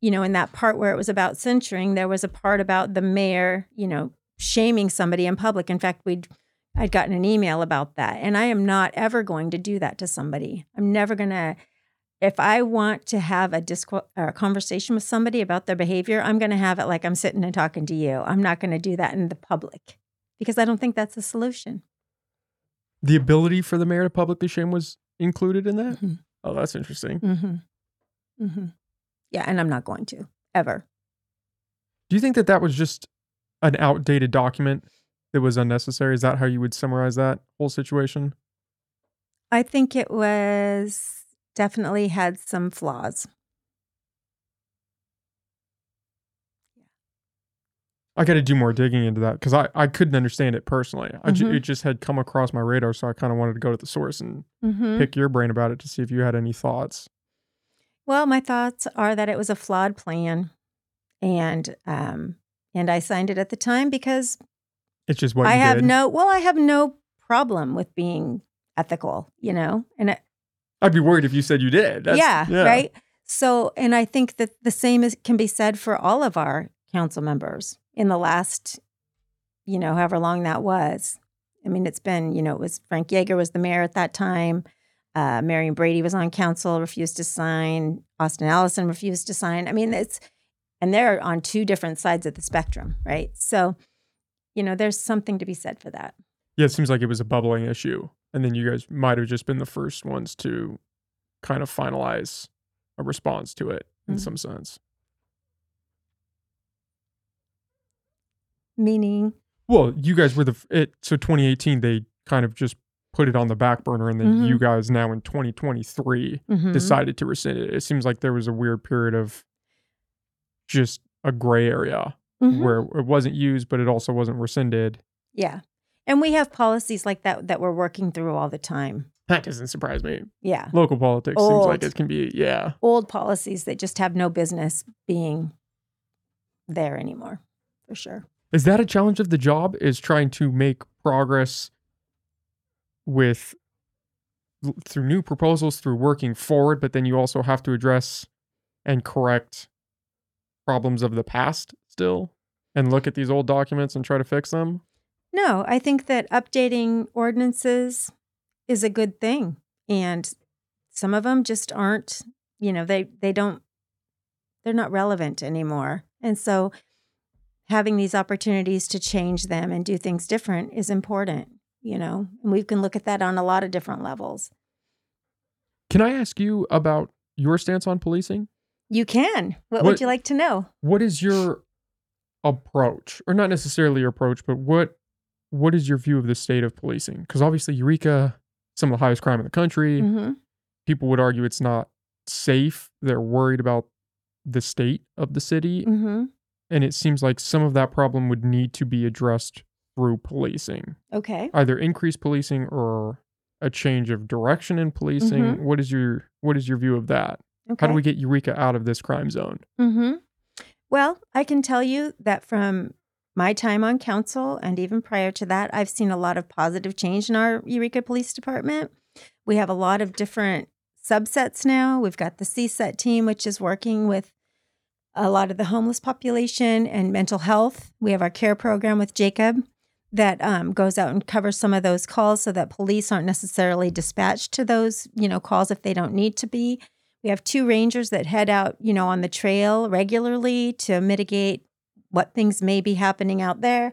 you know, in that part where it was about censuring, there was a part about the mayor, you know, shaming somebody in public. In fact, we'd I'd gotten an email about that, and I am not ever going to do that to somebody. I'm never gonna. If I want to have a disqu- or a conversation with somebody about their behavior, I'm going to have it like I'm sitting and talking to you. I'm not going to do that in the public because I don't think that's a solution. The ability for the mayor to publicly shame was included in that? Mhm. Oh, that's interesting. Mm-hmm. Mm-hmm. Yeah, and I'm not going to ever. Do you think that that was just an outdated document that was unnecessary? Is that how you would summarize that whole situation? I think it was definitely had some flaws. I got to do more digging into that because I, I couldn't understand it personally. I ju- Mhm. it just had come across my radar, so I kind of wanted to go to the source and Mm-hmm. pick your brain about it to see if you had any thoughts. Well, my thoughts are that it was a flawed plan, and um, and I signed it at the time because It's just what I have did. no. Well, I have no problem with being ethical, you know, and it, I'd be worried if you said you did. That's, yeah, right. So, and I think that the same is, can be said for all of our council members in the last, you know, however long that was. I mean, it's been, you know, it was Frank Jager was the mayor at that time. Uh, Marian Brady was on council, refused to sign. Austin Allison refused to sign. I mean, it's, and they're on two different sides of the spectrum, right? So, you know, there's something to be said for that. Yeah, it seems like it was a bubbling issue. And then you guys might have just been the first ones to kind of finalize a response to it in Mhm. some sense. Meaning, Well, you guys were the it so 2018 they kind of just put it on the back burner and then Mhm. you guys now in 2023 mhm. decided to rescind it. It seems like there was a weird period of just a gray area Mhm. where it wasn't used but it also wasn't rescinded. Yeah. And we have policies like that that we're working through all the time. That doesn't surprise me. Yeah. Local politics seems like it can be yeah. Old policies that just have no business being there anymore, for sure. Is that a challenge of the job? Is trying to make progress with through new proposals, through working forward, but then you also have to address and correct problems of the past still and look at these old documents and try to fix them? No, I think that updating ordinances is a good thing. And some of them just aren't, you know, they they don't they're not relevant anymore. And so having these opportunities to change them and do things different is important, you know. And we can look at that on a lot of different levels. Can I ask you about your stance on policing? You can. What, What- would you like to know? What is your approach, or not necessarily your approach, but what what is your view of the state of policing? Because obviously, Eureka, some of the highest crime in the country. hmm People would argue it's not safe. They're worried about the state of the city, hmm and it seems like some of that problem would need to be addressed through policing, Okay. either increased policing or a change of direction in policing. What is your what is your view of that? Okay. How do we get Eureka out of this crime zone? Mm-hmm. Well, I can tell you that from my time on council and even prior to that, I've seen a lot of positive change in our Eureka Police Department. We have a lot of different subsets now. We've got the CSET team, which is working with a lot of the homeless population and mental health. We have our care program with Jacob that um, goes out and covers some of those calls so that police aren't necessarily dispatched to those, you know, calls if they don't need to be. We have two rangers that head out, you know, on the trail regularly to mitigate what things may be happening out there.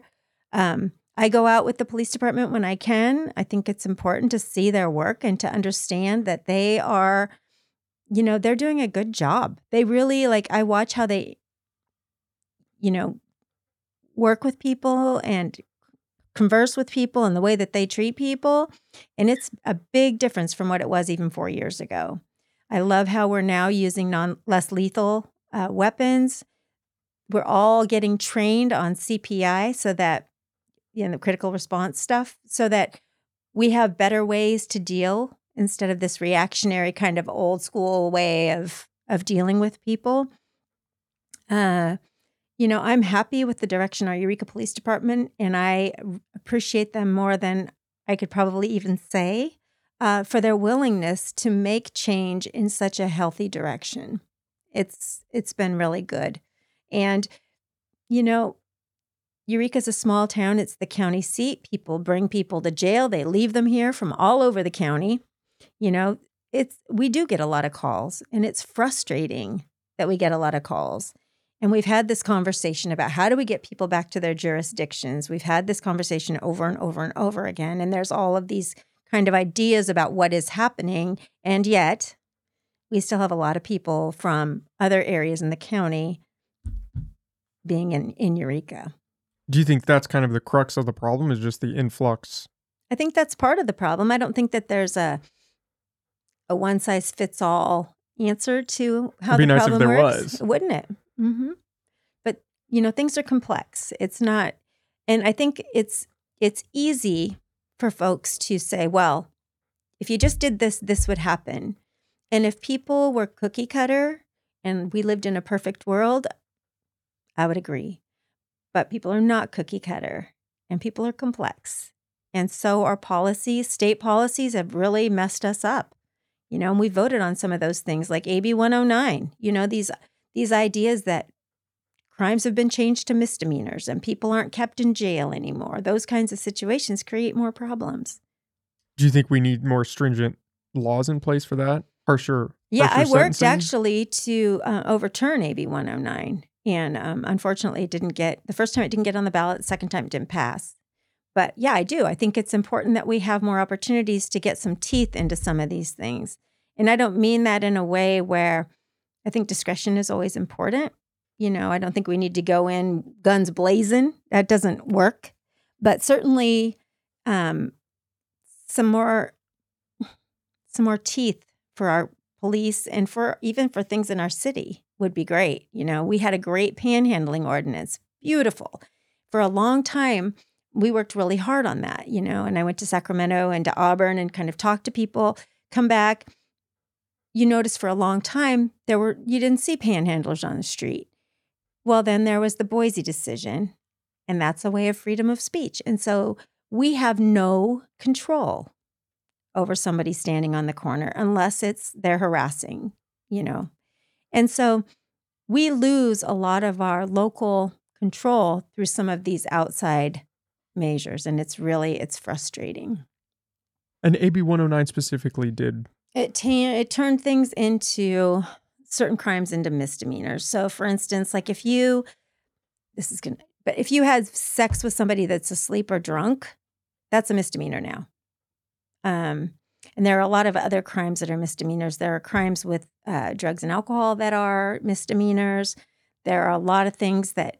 Um, I go out with the police department when I can. I think it's important to see their work and to understand that they are, you know, they're doing a good job. They really like, I watch how they, you know, work with people and converse with people and the way that they treat people. And it's a big difference from what it was even four years ago. I love how we're now using non less lethal uh, weapons. We're all getting trained on CPI so that you know the critical response stuff, so that we have better ways to deal instead of this reactionary kind of old school way of of dealing with people. Uh, you know, I'm happy with the direction our Eureka Police Department, and I appreciate them more than I could probably even say uh, for their willingness to make change in such a healthy direction. It's it's been really good, and you know, Eureka's a small town. It's the county seat. People bring people to jail. They leave them here from all over the county. You know, it's we do get a lot of calls, and it's frustrating that we get a lot of calls. And we've had this conversation about how do we get people back to their jurisdictions. We've had this conversation over and over and over again. And there's all of these kind of ideas about what is happening. And yet, we still have a lot of people from other areas in the county being in, in Eureka. Do you think that's kind of the crux of the problem? Is just the influx? I think that's part of the problem. I don't think that there's a a one size fits all answer to how It'd be the nice if problem there works, was. wouldn't it? hmm But you know, things are complex. It's not, and I think it's it's easy for folks to say, well, if you just did this, this would happen. And if people were cookie cutter and we lived in a perfect world, I would agree. But people are not cookie cutter and people are complex. And so our policies, state policies have really messed us up. You know, and we voted on some of those things like AB 109, you know, these these ideas that crimes have been changed to misdemeanors and people aren't kept in jail anymore. Those kinds of situations create more problems. Do you think we need more stringent laws in place for that? Harsher. Yeah, I worked sentencing? actually to uh, overturn AB 109. And um, unfortunately, it didn't get the first time it didn't get on the ballot, the second time it didn't pass. But yeah, I do. I think it's important that we have more opportunities to get some teeth into some of these things. And I don't mean that in a way where I think discretion is always important. You know, I don't think we need to go in guns blazing. That doesn't work. But certainly, um, some more, some more teeth for our police and for even for things in our city would be great. You know, we had a great panhandling ordinance, beautiful. For a long time, we worked really hard on that, you know, and I went to Sacramento and to Auburn and kind of talked to people, come back. You notice for a long time there were you didn't see panhandlers on the street. Well, then there was the Boise decision, and that's a way of freedom of speech. And so we have no control over somebody standing on the corner unless it's they're harassing, you know. And so we lose a lot of our local control through some of these outside measures and it's really it's frustrating. And AB 109 specifically did. It, ta- it turned things into certain crimes into misdemeanors. So, for instance, like if you, this is going to, but if you had sex with somebody that's asleep or drunk, that's a misdemeanor now. Um, and there are a lot of other crimes that are misdemeanors. There are crimes with uh, drugs and alcohol that are misdemeanors. There are a lot of things that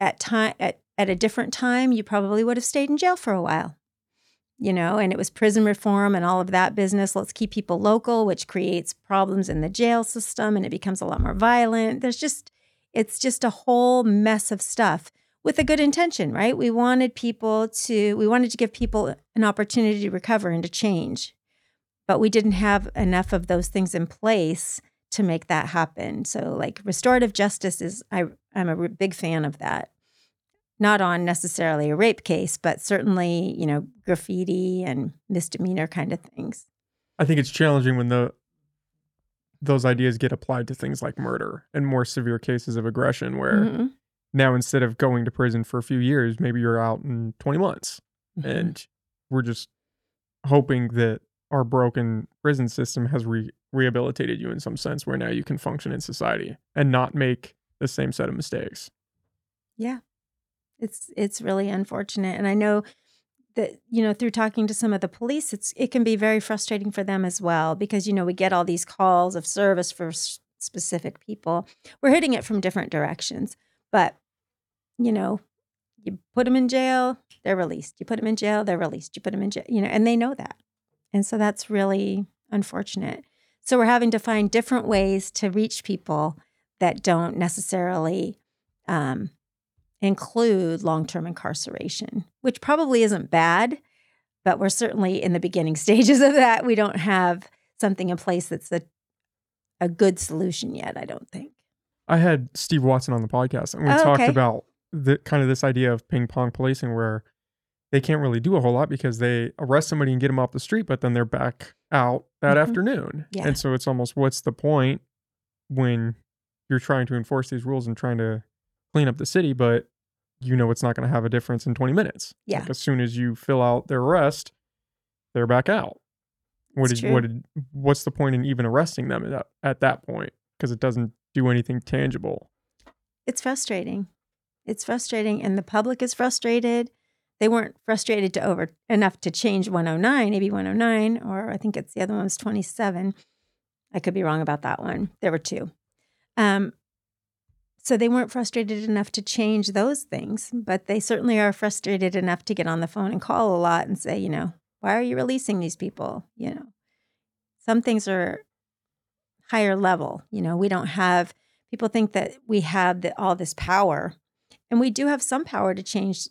at time at, at a different time you probably would have stayed in jail for a while. You know, and it was prison reform and all of that business. Let's keep people local, which creates problems in the jail system and it becomes a lot more violent. There's just it's just a whole mess of stuff with a good intention, right? We wanted people to we wanted to give people an opportunity to recover and to change but we didn't have enough of those things in place to make that happen. So like restorative justice is I I'm a big fan of that. Not on necessarily a rape case, but certainly, you know, graffiti and misdemeanor kind of things. I think it's challenging when the those ideas get applied to things like murder and more severe cases of aggression where mm-hmm. now instead of going to prison for a few years, maybe you're out in 20 months. Mm-hmm. And we're just hoping that our broken prison system has re- rehabilitated you in some sense where now you can function in society and not make the same set of mistakes. Yeah. It's it's really unfortunate and I know that you know through talking to some of the police it's it can be very frustrating for them as well because you know we get all these calls of service for s- specific people. We're hitting it from different directions. But you know, you put them in jail, they're released. You put them in jail, they're released. You put them in jail, you know, and they know that. And so that's really unfortunate. So we're having to find different ways to reach people that don't necessarily um, include long term incarceration, which probably isn't bad, but we're certainly in the beginning stages of that. We don't have something in place that's a, a good solution yet, I don't think. I had Steve Watson on the podcast and we oh, talked okay. about the kind of this idea of ping pong policing where they can't really do a whole lot because they arrest somebody and get them off the street, but then they're back out that mm-hmm. afternoon. Yeah. And so it's almost what's the point when you're trying to enforce these rules and trying to clean up the city, but you know it's not going to have a difference in 20 minutes. Yeah. Like as soon as you fill out their arrest, they're back out. What did, what did, what's the point in even arresting them at, at that point? Because it doesn't do anything tangible. It's frustrating. It's frustrating, and the public is frustrated they weren't frustrated to over enough to change 109, maybe 109, or I think it's the other one was 27. I could be wrong about that one. There were two. Um, so they weren't frustrated enough to change those things, but they certainly are frustrated enough to get on the phone and call a lot and say, you know, why are you releasing these people? You know, some things are higher level. You know, we don't have people think that we have the, all this power, and we do have some power to change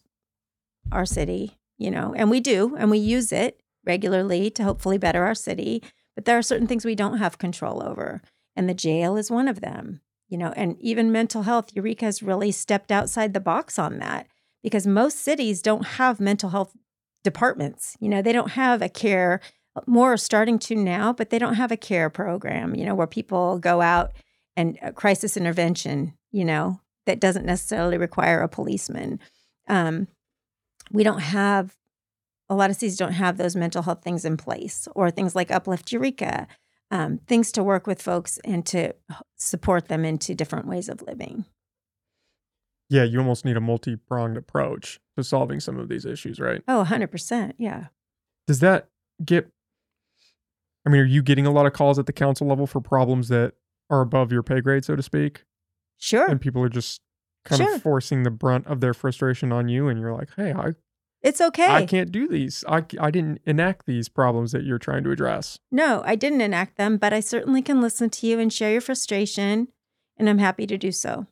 our city, you know, and we do, and we use it regularly to hopefully better our city. But there are certain things we don't have control over, and the jail is one of them, you know, and even mental health. Eureka has really stepped outside the box on that because most cities don't have mental health departments. You know, they don't have a care, more are starting to now, but they don't have a care program, you know, where people go out and uh, crisis intervention, you know, that doesn't necessarily require a policeman. Um, we don't have a lot of cities don't have those mental health things in place or things like uplift eureka um, things to work with folks and to support them into different ways of living. Yeah you almost need a multi-pronged approach to solving some of these issues right? Oh 100% yeah. Does that get i mean are you getting a lot of calls at the council level for problems that are above your pay grade so to speak? Sure. And people are just kind sure. of forcing the brunt of their frustration on you and you're like hey i it's okay. i can't do these. I, I didn't enact these problems that you're trying to address. No i didn't enact them but i certainly can listen to you and share your frustration and i'm happy to do so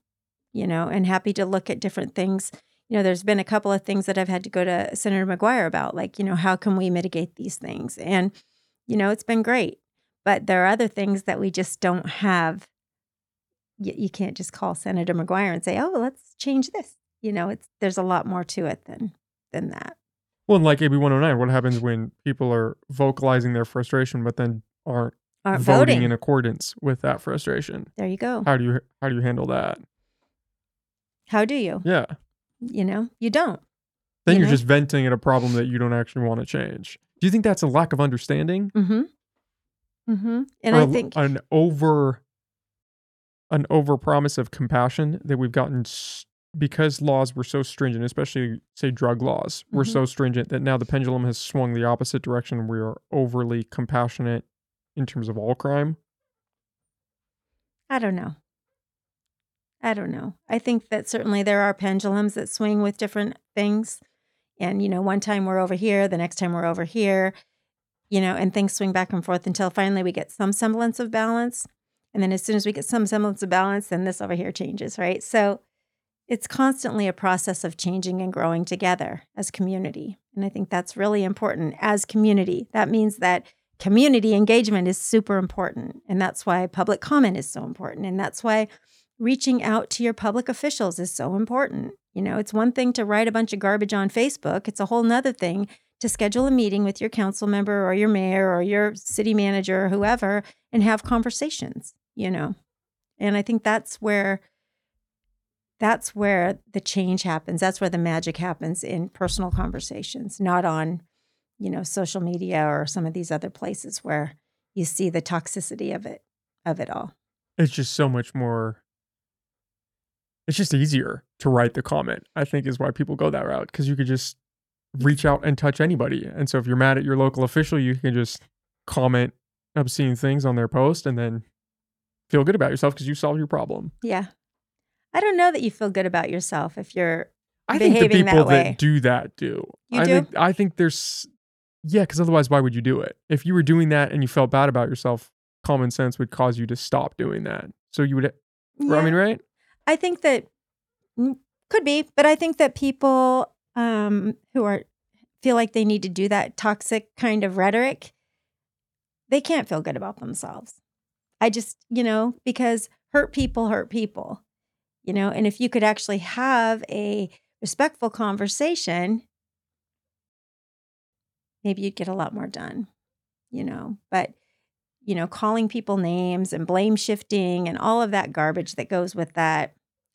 you know and happy to look at different things. You know there's been a couple of things that i've had to go to senator mcguire about like you know how can we mitigate these things? And you know it's been great but there are other things that we just don't have. You, you can't just call Senator McGuire and say, "Oh, let's change this." You know, it's there's a lot more to it than than that. Well, like AB 109, what happens when people are vocalizing their frustration but then aren't, aren't voting, voting in accordance with that frustration? There you go. How do you how do you handle that? How do you? Yeah. You know, you don't. Then you are just venting at a problem that you don't actually want to change. Do you think that's a lack of understanding? Mm-hmm. Mm-hmm. And or I think an over an over promise of compassion that we've gotten s- because laws were so stringent, especially say drug laws were Mhm. so stringent that now the pendulum has swung the opposite direction. We are overly compassionate in terms of all crime. I don't know. I don't know. I think that certainly there are pendulums that swing with different things. And, you know, one time we're over here, the next time we're over here, you know, and things swing back and forth until finally we get some semblance of balance. And then as soon as we get some semblance of balance, then this over here changes, right? So it's constantly a process of changing and growing together as community. And I think that's really important as community. That means that community engagement is super important. And that's why public comment is so important. And that's why reaching out to your public officials is so important. You know, it's one thing to write a bunch of garbage on Facebook, it's a whole nother thing to schedule a meeting with your council member or your mayor or your city manager or whoever and have conversations, you know. And I think that's where that's where the change happens. That's where the magic happens in personal conversations, not on, you know, social media or some of these other places where you see the toxicity of it of it all. It's just so much more. It's just easier to write the comment. I think is why people go that route because you could just reach out and touch anybody. And so if you're mad at your local official, you can just comment obscene things on their post and then feel good about yourself because you solved your problem. Yeah. I don't know that you feel good about yourself if you're I think the that people way. that do that do. You I do? think I think there's yeah, because otherwise why would you do it? If you were doing that and you felt bad about yourself, common sense would cause you to stop doing that. So you would yeah. I mean, right? I think that mm, could be, but I think that people um, who are feel like they need to do that toxic kind of rhetoric, they can't feel good about themselves. I just, you know, because hurt people hurt people, you know, and if you could actually have a respectful conversation, maybe you'd get a lot more done, you know, but you know, calling people names and blame shifting and all of that garbage that goes with that.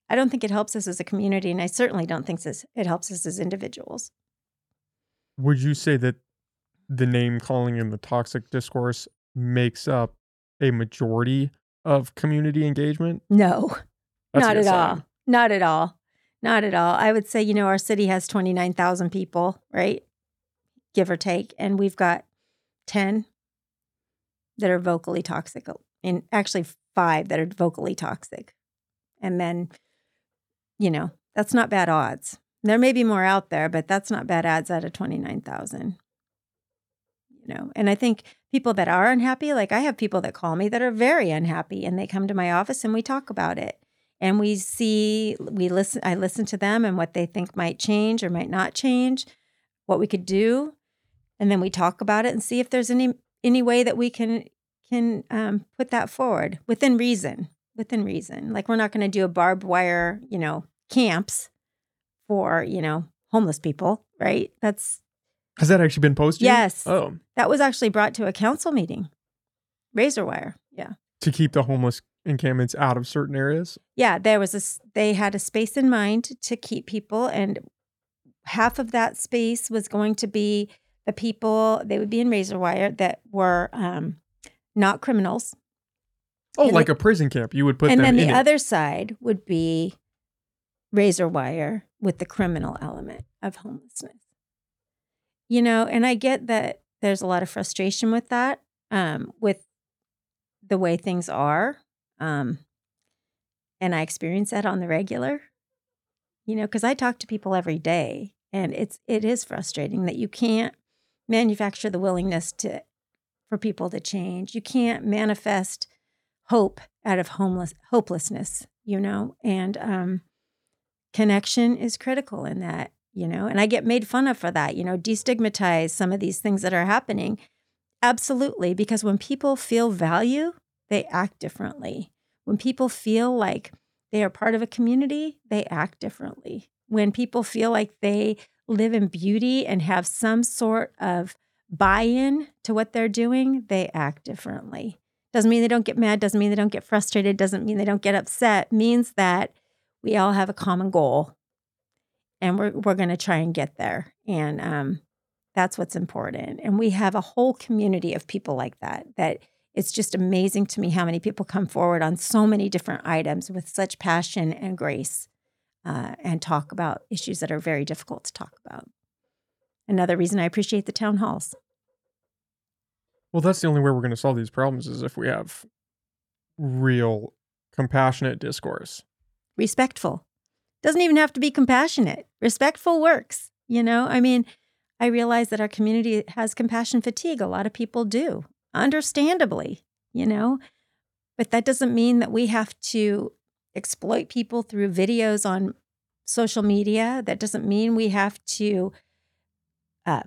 I don't think it helps us as a community, and I certainly don't think this, it helps us as individuals. Would you say that the name calling and the toxic discourse makes up a majority of community engagement? No, That's not at all. Not at all. Not at all. I would say, you know, our city has 29,000 people, right? Give or take. And we've got 10 that are vocally toxic, and actually five that are vocally toxic. And then, you know, that's not bad odds. There may be more out there, but that's not bad odds out of 29,000. You know, and I think people that are unhappy, like I have people that call me that are very unhappy and they come to my office and we talk about it and we see we listen i listen to them and what they think might change or might not change what we could do. And then we talk about it and see if there's any any way that we can can um, put that forward within reason within reason. Like we're not going to do a barbed wire you know camps for you know homeless people right? That's Has that actually been posted? Yes. Oh, that was actually brought to a council meeting. Razor wire yeah. To keep the homeless encampments out of certain areas. yeah there was a they had a space in mind to keep people and half of that space was going to be the people they would be in razor wire that were um, not criminals Oh, And like the- a prison camp. You would put and them then in the it. other side would be razor wire with the criminal element of homelessness you know and i get that there's a lot of frustration with that um, with the way things are um, and i experience that on the regular you know because i talk to people every day and it's it is frustrating that you can't manufacture the willingness to for people to change. You can't manifest hope out of homeless hopelessness you know? And um connection is critical in that you know? And i get made fun of for that you know destigmatize some of these things that are happening. Absolutely because when people feel value they act differently when people feel like they are part of a community they act differently when people feel like they live in beauty and have some sort of buy-in to what they're doing they act differently doesn't mean they don't get mad, doesn't mean they don't get frustrated, doesn't mean they don't get upset. Means that we all have a common goal and we're we're gonna try and get there. And um that's what's important. And we have a whole community of people like that, that it's just amazing to me how many people come forward on so many different items with such passion and grace uh, and talk about issues that are very difficult to talk about. Another reason I appreciate the town halls. Well, that's the only way we're going to solve these problems is if we have real compassionate discourse. Respectful. Doesn't even have to be compassionate. Respectful works. You know, I mean, I realize that our community has compassion fatigue. A lot of people do, understandably, you know, but that doesn't mean that we have to exploit people through videos on social media. That doesn't mean we have to uh,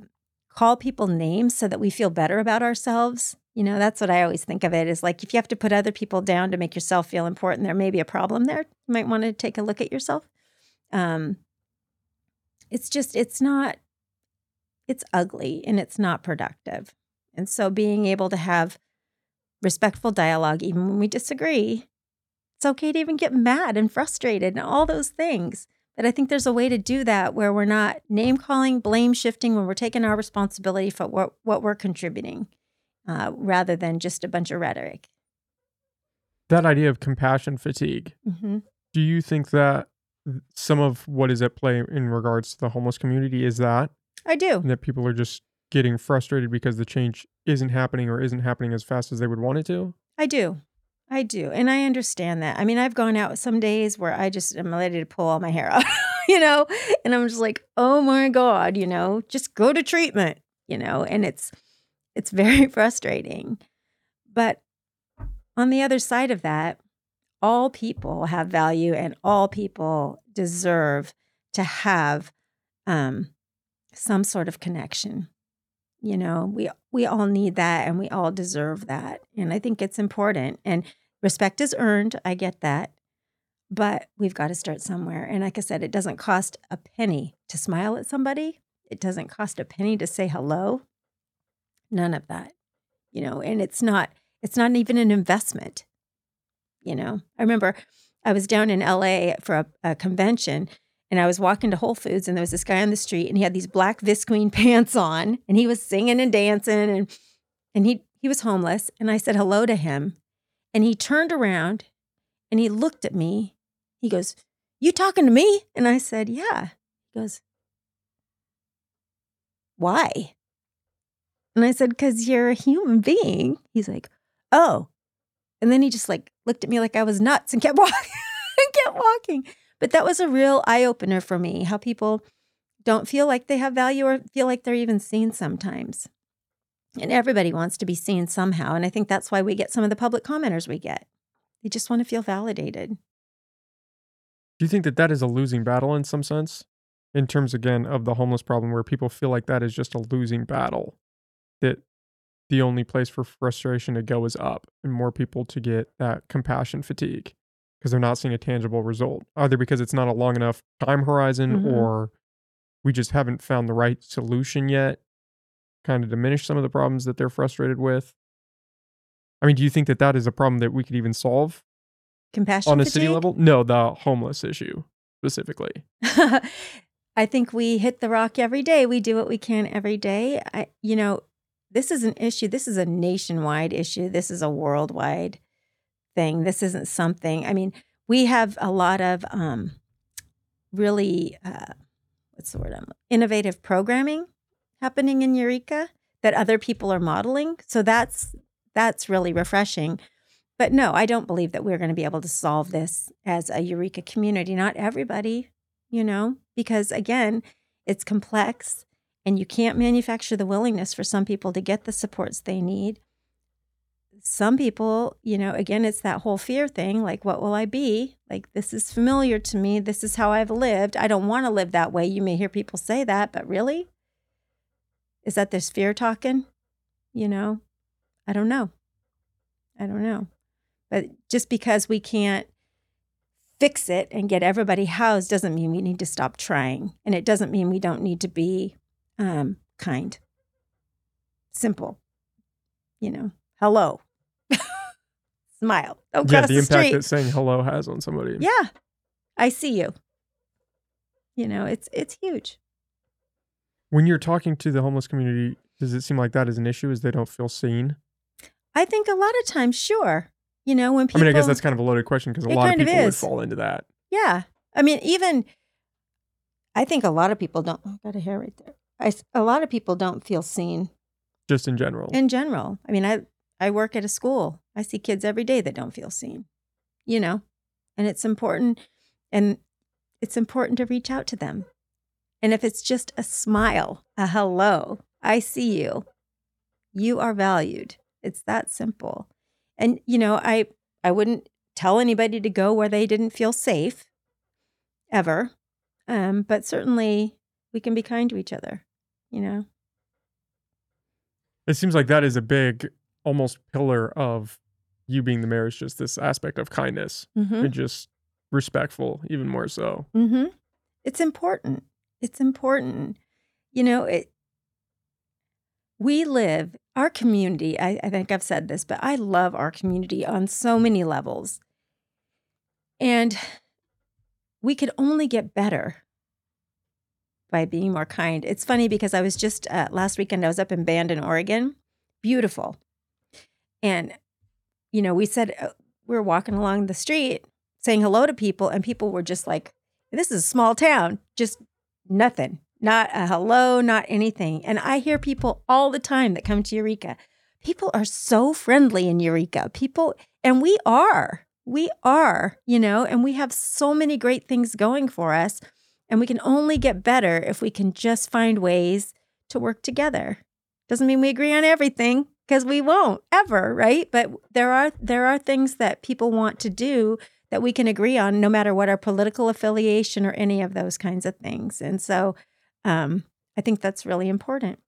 call people names so that we feel better about ourselves. You know, that's what I always think of it is like if you have to put other people down to make yourself feel important, there may be a problem there. You might want to take a look at yourself. Um, it's just, it's not, it's ugly and it's not productive. And so being able to have respectful dialogue, even when we disagree, it's okay to even get mad and frustrated and all those things. But I think there's a way to do that where we're not name calling, blame shifting, when we're taking our responsibility for what, what we're contributing uh, rather than just a bunch of rhetoric. That idea of compassion fatigue, mm-hmm. do you think that some of what is at play in regards to the homeless community is that? I do. And that people are just getting frustrated because the change isn't happening or isn't happening as fast as they would want it to? I do. I do. And I understand that. I mean, I've gone out some days where I just am ready to pull all my hair out, you know, and I'm just like, oh my God, you know, just go to treatment, you know, and it's, it's very frustrating. But on the other side of that, all people have value and all people deserve to have um, some sort of connection. You know, we we all need that and we all deserve that. And I think it's important. And Respect is earned. I get that. But we've got to start somewhere. And like I said, it doesn't cost a penny to smile at somebody, it doesn't cost a penny to say hello. None of that, you know, and it's not, it's not even an investment. You know, I remember I was down in LA for a, a convention and I was walking to Whole Foods and there was this guy on the street and he had these black visqueen pants on and he was singing and dancing and and he he was homeless and I said hello to him and he turned around and he looked at me. He goes, You talking to me? And I said, Yeah. He goes, Why? And I said, Because you're a human being. He's like, Oh. And then he just like looked at me like I was nuts and kept walking and kept walking. But that was a real eye opener for me how people don't feel like they have value or feel like they're even seen sometimes. And everybody wants to be seen somehow. And I think that's why we get some of the public commenters we get. They just want to feel validated. Do you think that that is a losing battle in some sense? In terms, again, of the homeless problem, where people feel like that is just a losing battle, that the only place for frustration to go is up and more people to get that compassion fatigue because they're not seeing a tangible result, either because it's not a long enough time horizon mm-hmm. or we just haven't found the right solution yet kind of diminish some of the problems that they're frustrated with? I mean, do you think that that is a problem that we could even solve? Compassion on a fatigue? city level? No, the homeless issue specifically. I think we hit the rock every day. We do what we can every day. I, you know, this is an issue. This is a nationwide issue. This is a worldwide thing. This isn't something. I mean, we have a lot of um, really uh, what's the word? Um, innovative programming happening in Eureka that other people are modeling. So that's that's really refreshing. But no, I don't believe that we're going to be able to solve this as a Eureka community. Not everybody, you know, because again, it's complex and you can't manufacture the willingness for some people to get the supports they need. Some people, you know, again, it's that whole fear thing like, what will I be? Like, this is familiar to me. This is how I've lived. I don't want to live that way. You may hear people say that, but really? Is that this fear talking? You know, I don't know. I don't know. But just because we can't fix it and get everybody housed doesn't mean we need to stop trying. And it doesn't mean we don't need to be um, kind. Simple. You know, hello. Smile. Don't yeah, the, the impact street. that saying hello has on somebody. Yeah. I see you. You know, it's it's huge. When you're talking to the homeless community, does it seem like that is an issue? Is they don't feel seen? I think a lot of times, sure. You know, when people I mean, I guess that's kind of a loaded question because a lot of kind of people would fall into that. Yeah. I mean, even I think a lot of people don't. Oh, got a hair right there. I, a lot of people don't feel seen just in general. in general. I mean, I I work at a school. I see kids every day that don't feel seen. You know, and it's important, and it's important to reach out to them. And if it's just a smile, a hello, I see you. You are valued. It's that simple. And you know, I I wouldn't tell anybody to go where they didn't feel safe ever. Um, but certainly we can be kind to each other, you know. it seems like that is a big, almost pillar of you being the mayor is just this aspect of kindness Mm-hmm. and just respectful, even more so. Mm-hmm. It's important. It's important. You know, it we live our community, I, I think I've said this, but I love our community on so many levels. And we could only get better by being more kind. It's funny because I was just uh, last weekend, I was up in Bandon, Oregon. Beautiful. And, you know, we said uh, we were walking along the street saying hello to people, and people were just like, this is a small town, just nothing, not a hello, not anything. And I hear people all the time that come to Eureka. People are so friendly in Eureka. People, and we are, we are, you know, and we have so many great things going for us. And we can only get better if we can just find ways to work together. Doesn't mean we agree on everything because we won't ever, right? But there are there are things that people want to do that we can agree on no matter what our political affiliation or any of those kinds of things. And so um, I think that's really important.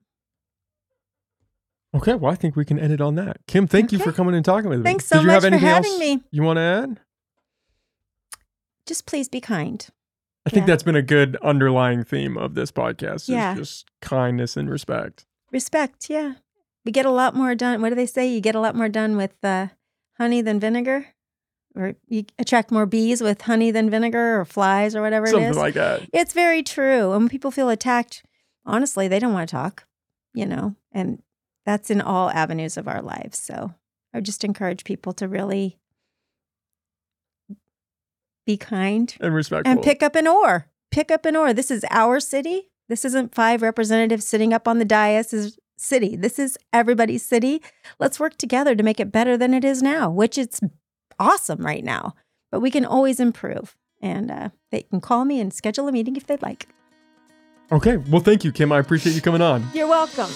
Okay, well, I think we can end it on that. Kim, thank you for coming and talking with me. Thanks so Did you much have for having else me. you want to add? Just please be kind. I think Yeah. that's been a good underlying theme of this podcast. Is Yeah. just kindness and respect. Respect, yeah. We get a lot more done. What do they say? You get a lot more done with uh, honey than vinegar? Or you attract more bees with honey than vinegar or flies or whatever it Something is. like that. It's very true. And when people feel attacked, honestly, they don't want to talk, you know, and that's in all avenues of our lives. So I would just encourage people to really be kind And respectful. and pick up an oar. Pick up an oar. This is our city. This isn't five representatives sitting up on the dais. City. This is everybody's city. Let's work together to make it better than it is now, which it's awesome right now. But we can always improve. And uh, they can call me and schedule a meeting if they'd like. Okay, well, thank you, Kim. I appreciate you coming on. You're welcome.